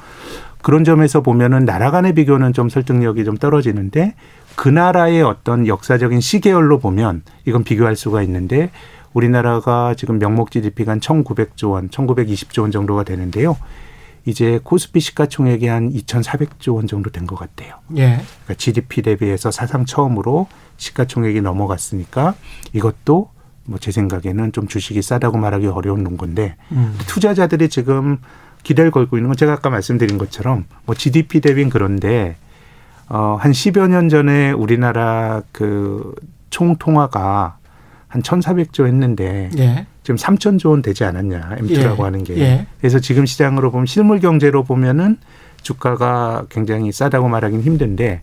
그런 점에서 보면은 나라 간의 비교는 좀 설득력이 좀 떨어지는데 그 나라의 어떤 역사적인 시계열로 보면 이건 비교할 수가 있는데 우리나라가 지금 명목 GDP가 한 1,900조 원, 1,920조 원 정도가 되는데요. 이제 코스피 시가총액이 한 2,400조 원 정도 된 것 같아요. 예. 그러니까 GDP 대비해서 사상 처음으로 시가총액이 넘어갔으니까 이것도 뭐 제 생각에는 좀 주식이 싸다고 말하기 어려운 건데 음. 투자자들이 지금 기대를 걸고 있는 건 제가 아까 말씀드린 것처럼 뭐 GDP 대비는 그런데 어, 한 10여 년 전에 우리나라 그 총 통화가 한 1,400조 했는데 예. 지금 3천조 원 되지 않았냐 M2라고 예. 하는 게. 예. 그래서 지금 시장으로 보면 실물 경제로 보면은 주가가 굉장히 싸다고 말하기는 힘든데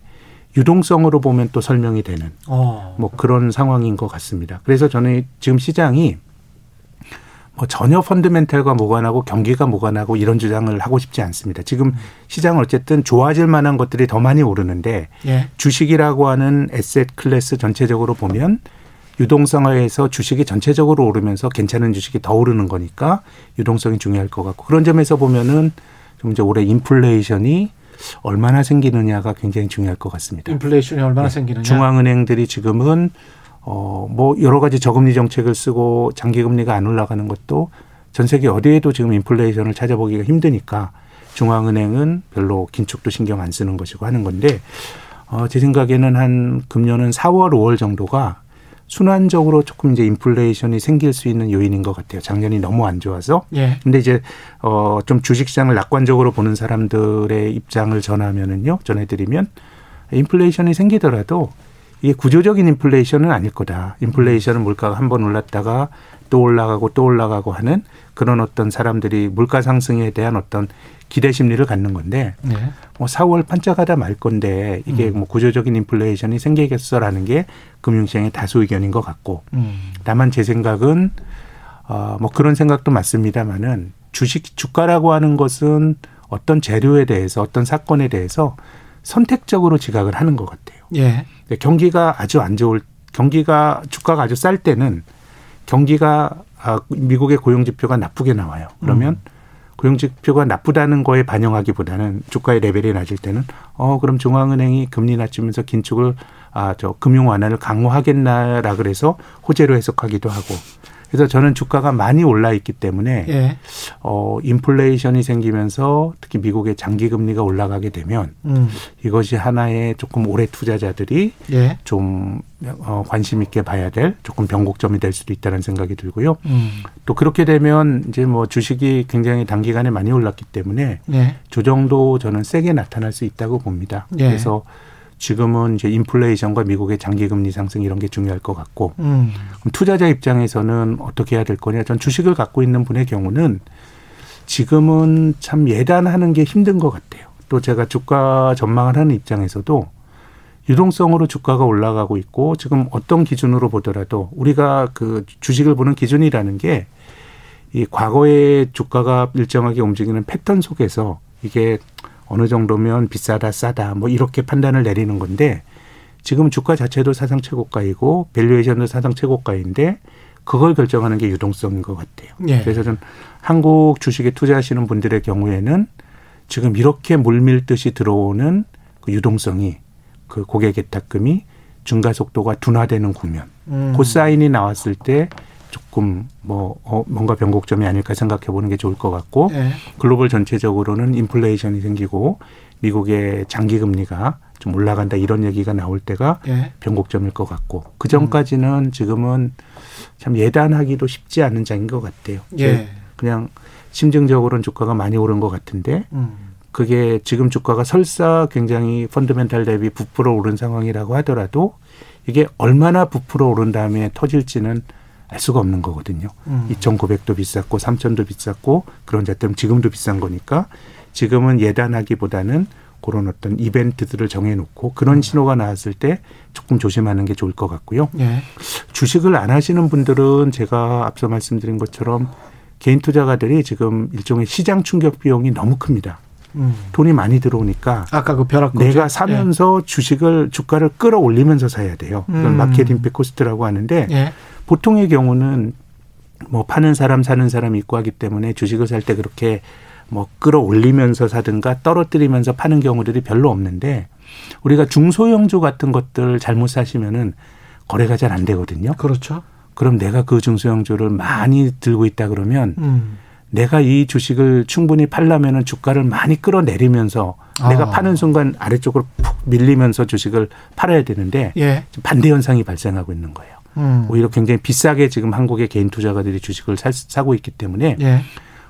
유동성으로 보면 또 설명이 되는 어. 뭐 그런 상황인 것 같습니다. 그래서 저는 지금 시장이 뭐 전혀 펀드멘탈과 무관하고 경기가 무관하고 이런 주장을 하고 싶지 않습니다. 지금 시장은 어쨌든 좋아질 만한 것들이 더 많이 오르는데 예. 주식이라고 하는 에셋 클래스 전체적으로 보면 유동성화에서 주식이 전체적으로 오르면서 괜찮은 주식이 더 오르는 거니까 유동성이 중요할 것 같고 그런 점에서 보면은 좀 이제 올해 인플레이션이 얼마나 생기느냐가 굉장히 중요할 것 같습니다. 인플레이션이 얼마나 네. 생기느냐. 중앙은행들이 지금은 어, 뭐 여러 가지 저금리 정책을 쓰고 장기 금리가 안 올라가는 것도 전 세계 어디에도 지금 인플레이션을 찾아보기가 힘드니까 중앙은행은 별로 긴축도 신경 안 쓰는 것이고 하는 건데 어, 제 생각에는 한 금년은 4월, 5월 정도가 순환적으로 조금 이제 인플레이션이 생길 수 있는 요인인 것 같아요. 작년이 너무 안 좋아서. 예. 근데 이제 어좀 주식 시장을 낙관적으로 보는 사람들의 입장을 전하면은요, 전해 드리면 인플레이션이 생기더라도 이게 구조적인 인플레이션은 아닐 거다. 인플레이션은 물가가 한 번 올랐다가 또 올라가고 또 올라가고 하는 그런 어떤 사람들이 물가 상승에 대한 어떤 기대 심리를 갖는 건데 네. 뭐 4월 반짝하다 말 건데 이게 음. 뭐 구조적인 인플레이션이 생기겠어라는 게 금융시장의 다수 의견인 것 같고 음. 다만 제 생각은 어, 뭐 그런 생각도 맞습니다만은 주식 주가라고 하는 것은 어떤 재료에 대해서 어떤 사건에 대해서 선택적으로 지각을 하는 것 같아요. 예. 경기가 아주 안 좋을 경기가 주가가 아주 쌀 때는 경기가 아, 미국의 고용 지표가 나쁘게 나와요. 그러면 음. 고용 지표가 나쁘다는 거에 반영하기보다는 주가의 레벨이 낮을 때는 어 그럼 중앙은행이 금리 낮추면서 긴축을 아 저 금융 완화를 강화하겠나라 그래서 호재로 해석하기도 하고 그래서 저는 주가가 많이 올라 있기 때문에 예. 어 인플레이션이 생기면서 특히 미국의 장기 금리가 올라가게 되면 음. 이것이 하나의 조금 오래 투자자들이 예. 좀 어, 관심 있게 봐야 될 조금 변곡점이 될 수도 있다는 생각이 들고요. 음. 또 그렇게 되면 이제 뭐 주식이 굉장히 단기간에 많이 올랐기 때문에 예. 조정도 저는 세게 나타날 수 있다고 봅니다. 예. 그래서 지금은 이제 인플레이션과 미국의 장기 금리 상승 이런 게 중요할 것 같고 음. 투자자 입장에서는 어떻게 해야 될 거냐? 전 주식을 갖고 있는 분의 경우는 지금은 참 예단하는 게 힘든 것 같아요. 또 제가 주가 전망을 하는 입장에서도 유동성으로 주가가 올라가고 있고 지금 어떤 기준으로 보더라도 우리가 그 주식을 보는 기준이라는 게 이 과거의 주가가 일정하게 움직이는 패턴 속에서 이게 어느 정도면 비싸다 싸다 뭐 이렇게 판단을 내리는 건데 지금 주가 자체도 사상 최고가이고 밸류에이션도 사상 최고가인데 그걸 결정하는 게 유동성인 것 같아요. 예. 그래서 좀 한국 주식에 투자하시는 분들의 경우에는 지금 이렇게 물밀듯이 들어오는 그 유동성이 그 고객 예탁금이 증가 속도가 둔화되는 국면. 음. 그 사인이 나왔을 때 조금 뭐 어, 뭔가 변곡점이 아닐까 생각해 보는 게 좋을 것 같고 네. 글로벌 전체적으로는 인플레이션이 생기고 미국의 장기 금리가 좀 올라간다 이런 얘기가 나올 때가 네. 변곡점일 것 같고 그 전까지는 음. 지금은 참 예단하기도 쉽지 않은 장인 것 같아요. 예. 그냥 심증적으로는 주가가 많이 오른 것 같은데 음. 그게 지금 주가가 설사 굉장히 펀드멘탈 대비 부풀어 오른 상황이라고 하더라도 이게 얼마나 부풀어 오른 다음에 터질지는 알 수가 없는 거거든요. 음. 2,900도 비쌌고 3,000도 비쌌고 그런 자들은 지금도 비싼 거니까 지금은 예단하기보다는 그런 어떤 이벤트들을 정해놓고 그런 음. 신호가 나왔을 때 조금 조심하는 게 좋을 것 같고요. 예. 주식을 안 하시는 분들은 제가 앞서 말씀드린 것처럼 개인 투자가들이 지금 일종의 시장 충격 비용이 너무 큽니다. 음. 돈이 많이 들어오니까 아까 그 벼락 내가 사면서 예. 주식을 주가를 끌어올리면서 사야 돼요. 음. 마켓 임팩 코스트라고 하는데 예. 보통의 경우는 뭐 파는 사람 사는 사람이 있고 하기 때문에 주식을 살 때 그렇게 뭐 끌어올리면서 사든가 떨어뜨리면서 파는 경우들이 별로 없는데 우리가 중소형주 같은 것들 잘못 사시면은 거래가 잘 안 되거든요. 그렇죠. 그럼 내가 그 중소형주를 많이 들고 있다 그러면 음. 내가 이 주식을 충분히 팔려면은 주가를 많이 끌어내리면서 아. 내가 파는 순간 아래쪽으로 푹 밀리면서 주식을 팔아야 되는데 예. 반대 현상이 발생하고 있는 거예요. 음. 오히려 굉장히 비싸게 지금 한국의 개인 투자가들이 주식을 사, 사고 있기 때문에 예.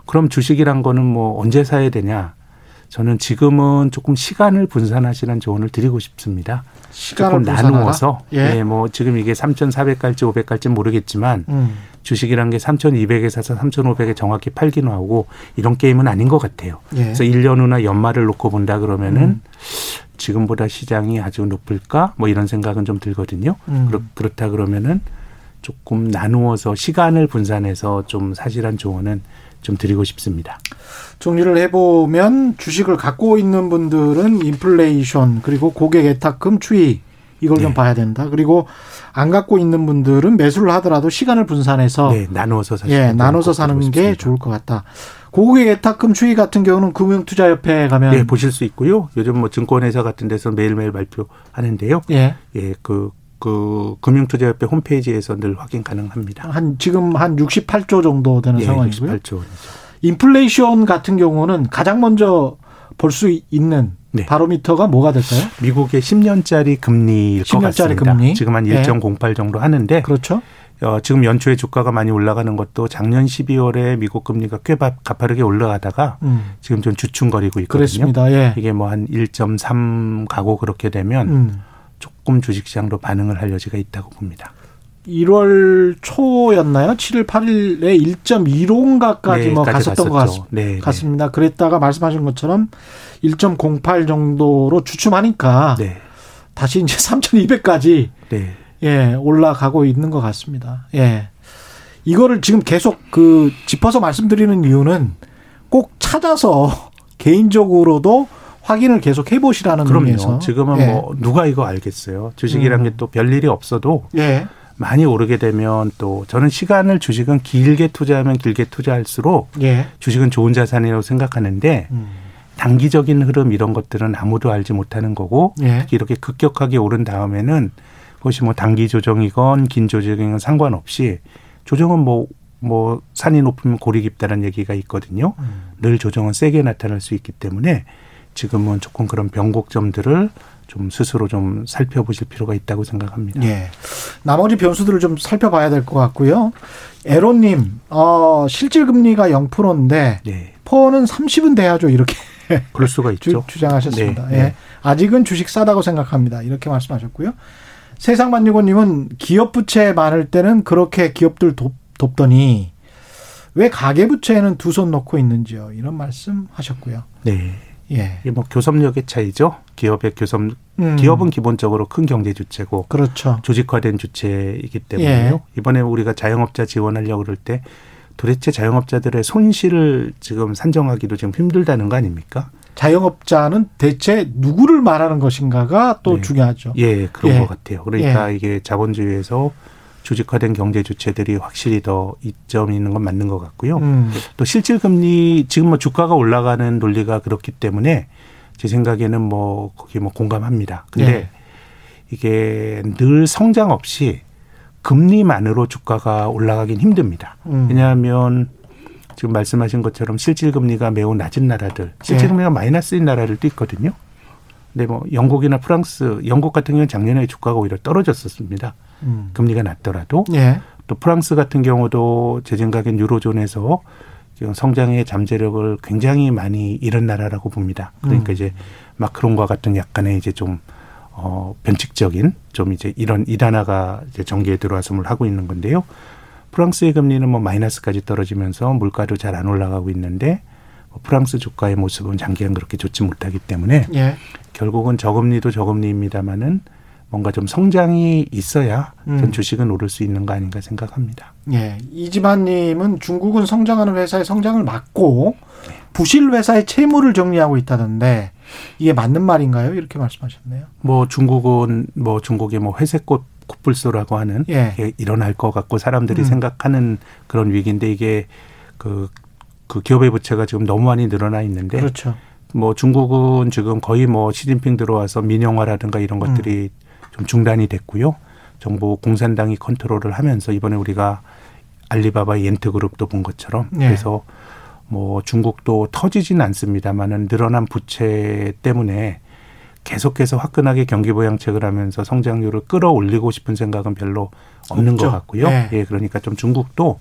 그럼 주식이란 거는 뭐 언제 사야 되냐? 저는 지금은 조금 시간을 분산하시는 조언을 드리고 싶습니다. 조금 나누어서 예. 예. 뭐 지금 이게 3,400 갈지 500 갈지 모르겠지만 음. 주식이란 게 3,200에 사서 3,500에 정확히 팔기는 하고 이런 게임은 아닌 것 같아요. 예. 그래서 1년 후나 연말을 놓고 본다 그러면은 음. 지금보다 시장이 아주 높을까? 뭐 이런 생각은 좀 들거든요. 음. 그렇, 다 그러면은 조금 나누어서 시간을 분산해서 좀 사실한 조언은 좀 드리고 싶습니다. 정리를 해보면 주식을 갖고 있는 분들은 인플레이션 그리고 고객 예탁금 추이 이걸 네. 좀 봐야 된다. 그리고 안 갖고 있는 분들은 매수를 하더라도 시간을 분산해서 네, 나눠서 사시 예, 나눠서 사는 게 싶습니다. 좋을 것 같다. 고객 예탁금 추이 같은 경우는 금융투자협회에 가면 네, 보실 수 있고요. 요즘 뭐 증권회사 같은 데서 매일매일 발표하는데요. 예. 예, 그, 그 금융투자협회 홈페이지에서 늘 확인 가능합니다. 한 지금 한 68조 정도 되는 예, 상황이고요. 68조. 인플레이션 같은 경우는 가장 먼저 볼 수 있는 네. 바로미터가 뭐가 될까요? 미국의 10년짜리 금리일 10년짜리 것 같습니다. 금리? 지금 한 1.08 네. 정도 하는데 그렇죠. 어, 지금 연초에 주가가 많이 올라가는 것도 작년 12월에 미국 금리가 꽤 가파르게 올라가다가 음. 지금 좀 주춤거리고 있거든요. 그렇습니다. 예. 이게 뭐 한 1.3 가고 그렇게 되면 음. 조금 주식시장도 반응을 할 여지가 있다고 봅니다. 1월 초였나요? 7일, 8일에 1.15인가까지 네, 뭐 갔었던 것 같, 네, 네, 같습니다. 네. 그랬다가 말씀하신 것처럼 1.08 정도로 주춤하니까 네. 다시 이제 [laughs] 3,200까지 네. 예, 올라가고 있는 것 같습니다. 예. 이거를 지금 계속 그 짚어서 말씀드리는 이유는 꼭 찾아서 [laughs] 개인적으로도 확인을 계속 해보시라는 그럼요. 의미에서. 지금은 예. 뭐 누가 이거 알겠어요. 주식이란 음. 게또 별일이 없어도 예. 많이 오르게 되면 또 저는 시간을 주식은 길게 투자하면 길게 투자할수록 예. 주식은 좋은 자산이라고 생각하는데 음. 단기적인 흐름 이런 것들은 아무도 알지 못하는 거고 예. 특히 이렇게 급격하게 오른 다음에는 그것이 뭐 단기 조정이건 긴 조정이건 상관없이 조정은 뭐, 뭐 산이 높으면 골이 깊다는 얘기가 있거든요. 음. 늘 조정은 세게 나타날 수 있기 때문에 지금은 조금 그런 변곡점들을 좀 스스로 좀 살펴보실 필요가 있다고 생각합니다. 예. 나머지 변수들을 좀 살펴봐야 될 것 같고요. 에로님, 어, 실질 금리가 0%인데 네. 포는 30은 돼야죠. 이렇게 [laughs] 그럴 수가 있죠. 주, 장하셨습니다 네, 예. 네. 아직은 주식 싸다고 생각합니다. 이렇게 말씀하셨고요. 세상만유고님은 기업 부채 많을 때는 그렇게 기업들 돕, 돕더니 왜 가계부채에는 두 손 놓고 있는지요. 이런 말씀 하셨고요. 네. 예. 이게 뭐 교섭력의 차이죠. 기업의 교섭, 음. 기업은 기본적으로 큰 경제 주체고 그렇죠. 조직화된 주체이기 때문에요. 예. 이번에 우리가 자영업자 지원하려고 그럴 때 도대체 자영업자들의 손실을 지금 산정하기도 지금 힘들다는 거 아닙니까? 자영업자는 대체 누구를 말하는 것인가가 또 네. 중요하죠. 예, 그런 예. 것 같아요. 그러니까 이게 자본주의에서 조직화된 경제 주체들이 확실히 더 이점이 있는 건 맞는 것 같고요. 음. 또 실질 금리 지금 뭐 주가가 올라가는 논리가 그렇기 때문에 제 생각에는 뭐 거기 뭐 공감합니다. 근데 예. 이게 늘 성장 없이 금리만으로 주가가 올라가긴 힘듭니다. 음. 왜냐하면 지금 말씀하신 것처럼 실질 금리가 매우 낮은 나라들, 실질 예. 금리가 마이너스인 나라들도 있거든요. 근데 뭐 영국이나 프랑스, 영국 같은 경우는 작년에 주가가 오히려 떨어졌었습니다. 음. 금리가 낮더라도 예. 또 프랑스 같은 경우도 제 생각엔 유로존에서 지금 성장의 잠재력을 굉장히 많이 잃은 나라라고 봅니다. 그러니까 음. 이제 마크롱과 같은 약간의 이제 좀 어, 변칙적인 좀 이제 이런 이단화가 이제 전개에 들어와서 하고 있는 건데요. 프랑스의 금리는 뭐 마이너스까지 떨어지면서 물가도 잘 안 올라가고 있는데 뭐 프랑스 주가의 모습은 장기간 그렇게 좋지 못하기 때문에 예. 결국은 저금리도 저금리입니다마는 뭔가 좀 성장이 있어야 음. 전 주식은 오를 수 있는 거 아닌가 생각합니다. 예. 이지만님은 중국은 성장하는 회사의 성장을 막고 부실 회사의 채무를 정리하고 있다던데 이게 맞는 말인가요? 이렇게 말씀하셨네요. 뭐 중국은 뭐 중국의 뭐 회색꽃 코뿔소라고 하는 예. 게 일어날 것 같고 사람들이 음. 생각하는 그런 위기인데 이게 그, 그 기업의 부채가 지금 너무 많이 늘어나 있는데 그렇죠. 뭐 중국은 지금 거의 뭐 시진핑 들어와서 민영화라든가 이런 것들이 좀 중단이 됐고요. 정부 공산당이 컨트롤을 하면서 이번에 우리가 알리바바 옌트 그룹도 본 것처럼 네. 그래서 뭐 중국도 터지진 않습니다만은 늘어난 부채 때문에 계속해서 화끈하게 경기 부양책을 하면서 성장률을 끌어올리고 싶은 생각은 별로 없는 없죠. 것 같고요. 네. 예, 그러니까 좀 중국도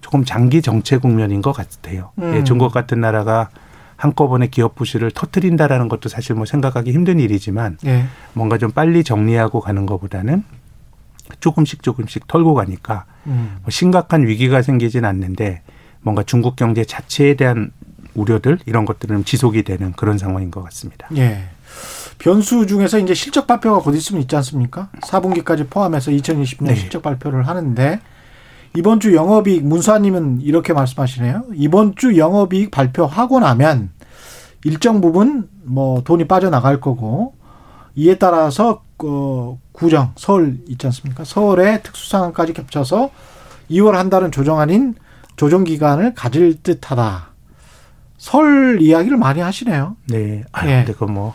조금 장기 정체 국면인 것 같아요. 음. 예, 중국 같은 나라가 한꺼번에 기업 부실을 터트린다라는 것도 사실 뭐 생각하기 힘든 일이지만 예. 뭔가 좀 빨리 정리하고 가는 것보다는 조금씩 조금씩 털고 가니까 음. 뭐 심각한 위기가 생기진 않는데 뭔가 중국 경제 자체에 대한 우려들 이런 것들은 지속이 되는 그런 상황인 것 같습니다. 예. 변수 중에서 이제 실적 발표가 곧 있으면 있지 않습니까? 4분기까지 포함해서 2020년 네. 실적 발표를 하는데 이번 주 영업이익 문수아님은 이렇게 말씀하시네요. 이번 주 영업이익 발표하고 나면 일정 부분 뭐 돈이 빠져나갈 거고 이에 따라서 어, 구정 서울 있지 않습니까? 서울의 특수상황까지 겹쳐서 2월 한 달은 조정 아닌 조정 기간을 가질 듯하다. 설 이야기를 많이 하시네요. 네. 아, 예. 근데 그뭐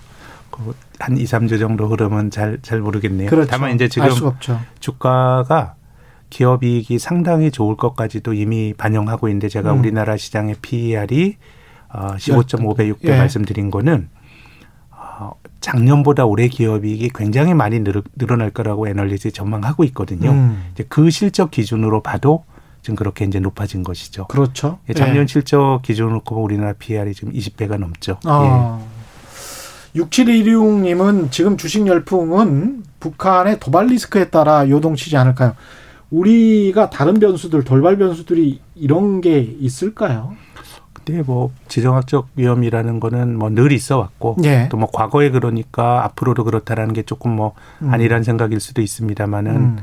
한 2, 3주 정도 흐름은 잘 잘 모르겠네요. 그렇죠. 다만 이제 지금. 주가가 기업 이익이 상당히 좋을 것까지도 이미 반영하고 있는데 제가 음. 우리나라 시장의 PER이 어, 15.5배, 6배 예. 말씀드린 거는 어, 작년보다 올해 기업 이익이 굉장히 많이 늘, 늘어날 거라고 애널리스트 전망하고 있거든요. 음. 이제 그 실적 기준으로 봐도 지금 그렇게 이제 높아진 것이죠. 그렇죠. 예, 작년 실적 기준으로 보면 우리나라 PER이 지금 20배가 넘죠. 예. 아. 6716님은 지금 주식 열풍은 북한의 도발 리스크에 따라 요동치지 않을까요? 우리가 다른 변수들, 돌발 변수들이 이런 게 있을까요? 근데 뭐 지정학적 위험이라는 거는 뭐 늘 있어 왔고 예. 또뭐 과거에 그러니까 앞으로도 그렇다라는 게 조금 뭐 음. 아니란 생각일 수도 있습니다만은 음.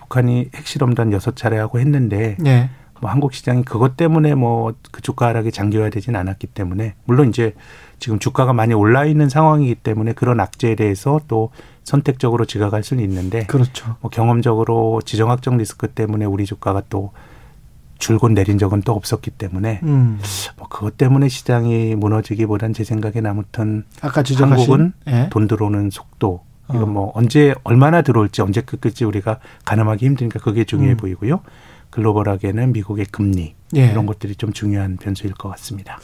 북한이 핵실험단 여섯 차례 하고 했는데 네. 뭐 한국 시장이 그것 때문에 뭐 그 주가 하락이 장기화 되진 않았기 때문에 물론 이제 지금 주가가 많이 올라 있는 상황이기 때문에 그런 악재에 대해서 또 선택적으로 지각할 수는 있는데 그렇죠. 뭐 경험적으로 지정학적 리스크 때문에 우리 주가가 또 줄곧 내린 적은 또 없었기 때문에 음. 뭐 그것 때문에 시장이 무너지기보단 제 생각엔 아무튼 아까 한국은 예. 돈 들어오는 속도 이건 어. 뭐 언제 얼마나 들어올지 언제 끝까지 우리가 가늠하기 힘드니까 그게 중요해 음. 보이고요. 글로벌하게는 미국의 금리 예. 이런 것들이 좀 중요한 변수일 것 같습니다.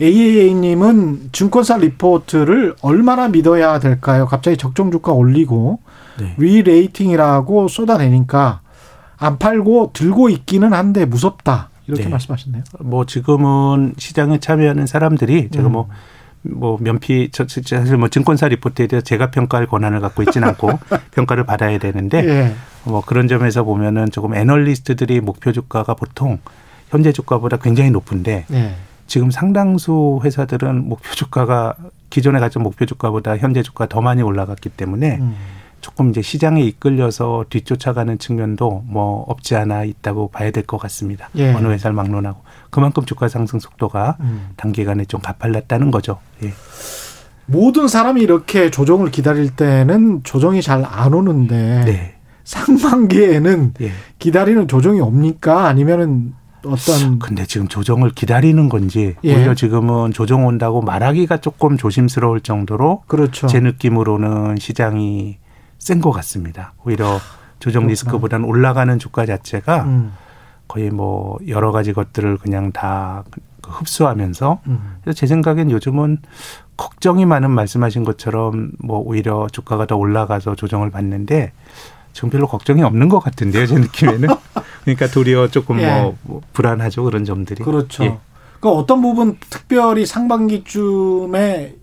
AAA님은 증권사 리포트를 얼마나 믿어야 될까요? 갑자기 적정 주가 올리고 네. rerating이라고 쏟아내니까 안 팔고 들고 있기는 한데 무섭다 이렇게 네. 말씀하셨네요. 뭐 지금은 시장에 참여하는 사람들이 제가 뭐 음. 뭐 면피 사실 뭐 증권사 리포트에 대해서 제가 평가할 권한을 갖고 있지는 않고 [laughs] 평가를 받아야 되는데 예. 뭐 그런 점에서 보면은 조금 애널리스트들이 목표 주가가 보통 현재 주가보다 굉장히 높은데 예. 지금 상당수 회사들은 목표 주가가 기존에 가진 목표 주가보다 현재 주가 더 많이 올라갔기 때문에 음. 조금 이제 시장에 이끌려서 뒤쫓아가는 측면도 뭐 없지 않아 있다고 봐야 될 것 같습니다. 예. 어느 회사를 막론하고 그만큼 주가 상승 속도가 음. 단기간에 좀 가팔랐다는 거죠. 예. 모든 사람이 이렇게 조정을 기다릴 때는 조정이 잘 안 오는데 네. 상반기에는 예. 기다리는 조정이 옵니까? 아니면은 어떤 근데 지금 조정을 기다리는 건지 예. 오히려 지금은 조정 온다고 말하기가 조금 조심스러울 정도로 그렇죠. 제 느낌으로는 시장이 센 것 같습니다. 오히려 조정 리스크보다는 올라가는 주가 자체가 음. 거의 뭐 여러 가지 것들을 그냥 다 흡수하면서 음. 그래서 제 생각엔 요즘은 걱정이 많은 말씀하신 것처럼 뭐 오히려 주가가 더 올라가서 조정을 받는데 지금 별로 걱정이 없는 것 같은데요, 제 느낌에는. [laughs] 그러니까 도리어 조금 예. 뭐, 뭐, 불안하죠, 그런 점들이. 그렇죠. 예. 그 어떤 부분 특별히 상반기쯤에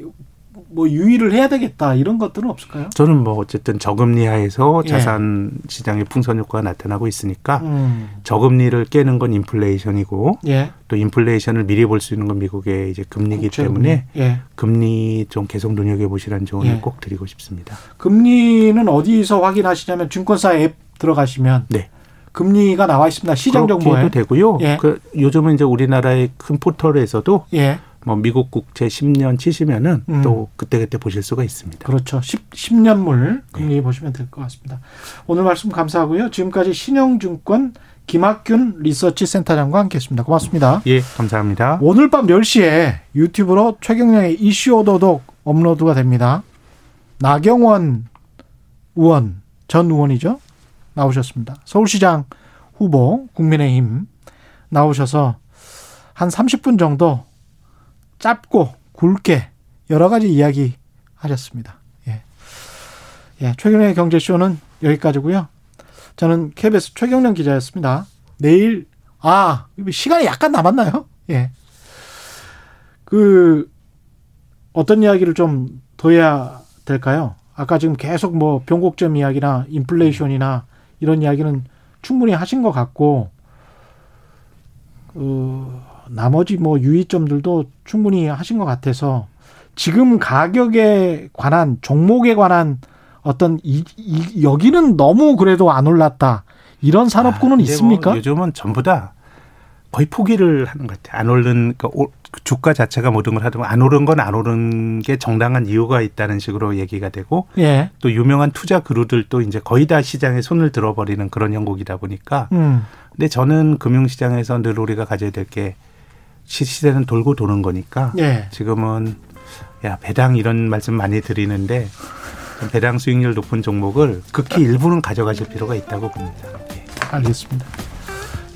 뭐 유의를 해야 되겠다 이런 것들은 없을까요? 저는 뭐 어쨌든 저금리 하에서 예. 자산 시장의 풍선 효과가 나타나고 있으니까 음. 저금리를 깨는 건 인플레이션이고 예. 또 인플레이션을 미리 볼 수 있는 건 미국의 이제 금리이기 때문에 예. 금리 좀 계속 눈여겨 보시라는 조언을 예. 꼭 드리고 싶습니다. 금리는 어디서 확인하시냐면 증권사 앱 들어가시면 네. 금리가 나와 있습니다. 시장 정보에 되고요. 예. 그 요즘은 이제 우리나라의 큰 포털에서도 예. 뭐 미국 국채 10년 치시면은 음. 또 그때그때 보실 수가 있습니다. 그렇죠. 10, 10 년물 금리 네. 보시면 될 것 같습니다. 오늘 말씀 감사하고요. 지금까지 신영증권 김학균 리서치 센터장과 함께했습니다. 고맙습니다. 예, 감사합니다. 오늘 밤 10시에 유튜브로 최경량의 이슈 오도독 업로드가 됩니다. 나경원 의원, 전 의원이죠. 나오셨습니다. 서울시장 후보 국민의힘 나오셔서 한 30분 정도 짧고 굵게 여러 가지 이야기 하셨습니다. 예. 예, 최경련의 경제쇼는 여기까지고요. 저는 KBS 최경련 기자였습니다. 내일 아 시간이 약간 남았나요? 예. 그 어떤 이야기를 좀 더 해야 될까요? 아까 지금 계속 뭐 변곡점 이야기나 인플레이션이나 이런 이야기는 충분히 하신 것 같고 그 나머지 뭐 유의점들도 충분히 하신 것 같아서 지금 가격에 관한 종목에 관한 어떤 이, 이 여기는 너무 그래도 안 올랐다 이런 산업군은 아, 뭐 있습니까? 뭐 요즘은 전부 다 거의 포기를 하는 것 같아요. 안 오른 그러니까 주가 자체가 모든 걸 하든 안 오른 건 안 오른 게 정당한 이유가 있다는 식으로 얘기가 되고 예. 또 유명한 투자 그루들도 이제 거의 다 시장에 손을 들어버리는 그런 형국이다 보니까 음. 근데 저는 금융시장에서 늘 우리가 가져야 될 게 시대는 돌고 도는 거니까 예. 지금은 야 배당 이런 말씀 많이 드리는데 배당 수익률 높은 종목을 극히 일부는 가져가실 필요가 있다고 봅니다. 예. 알겠습니다.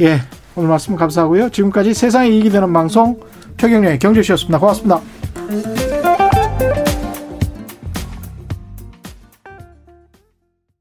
예, 오늘 말씀 감사하고요. 지금까지 세상에 이익이 되는 방송 최경련의 경제쇼였습니다. 고맙습니다.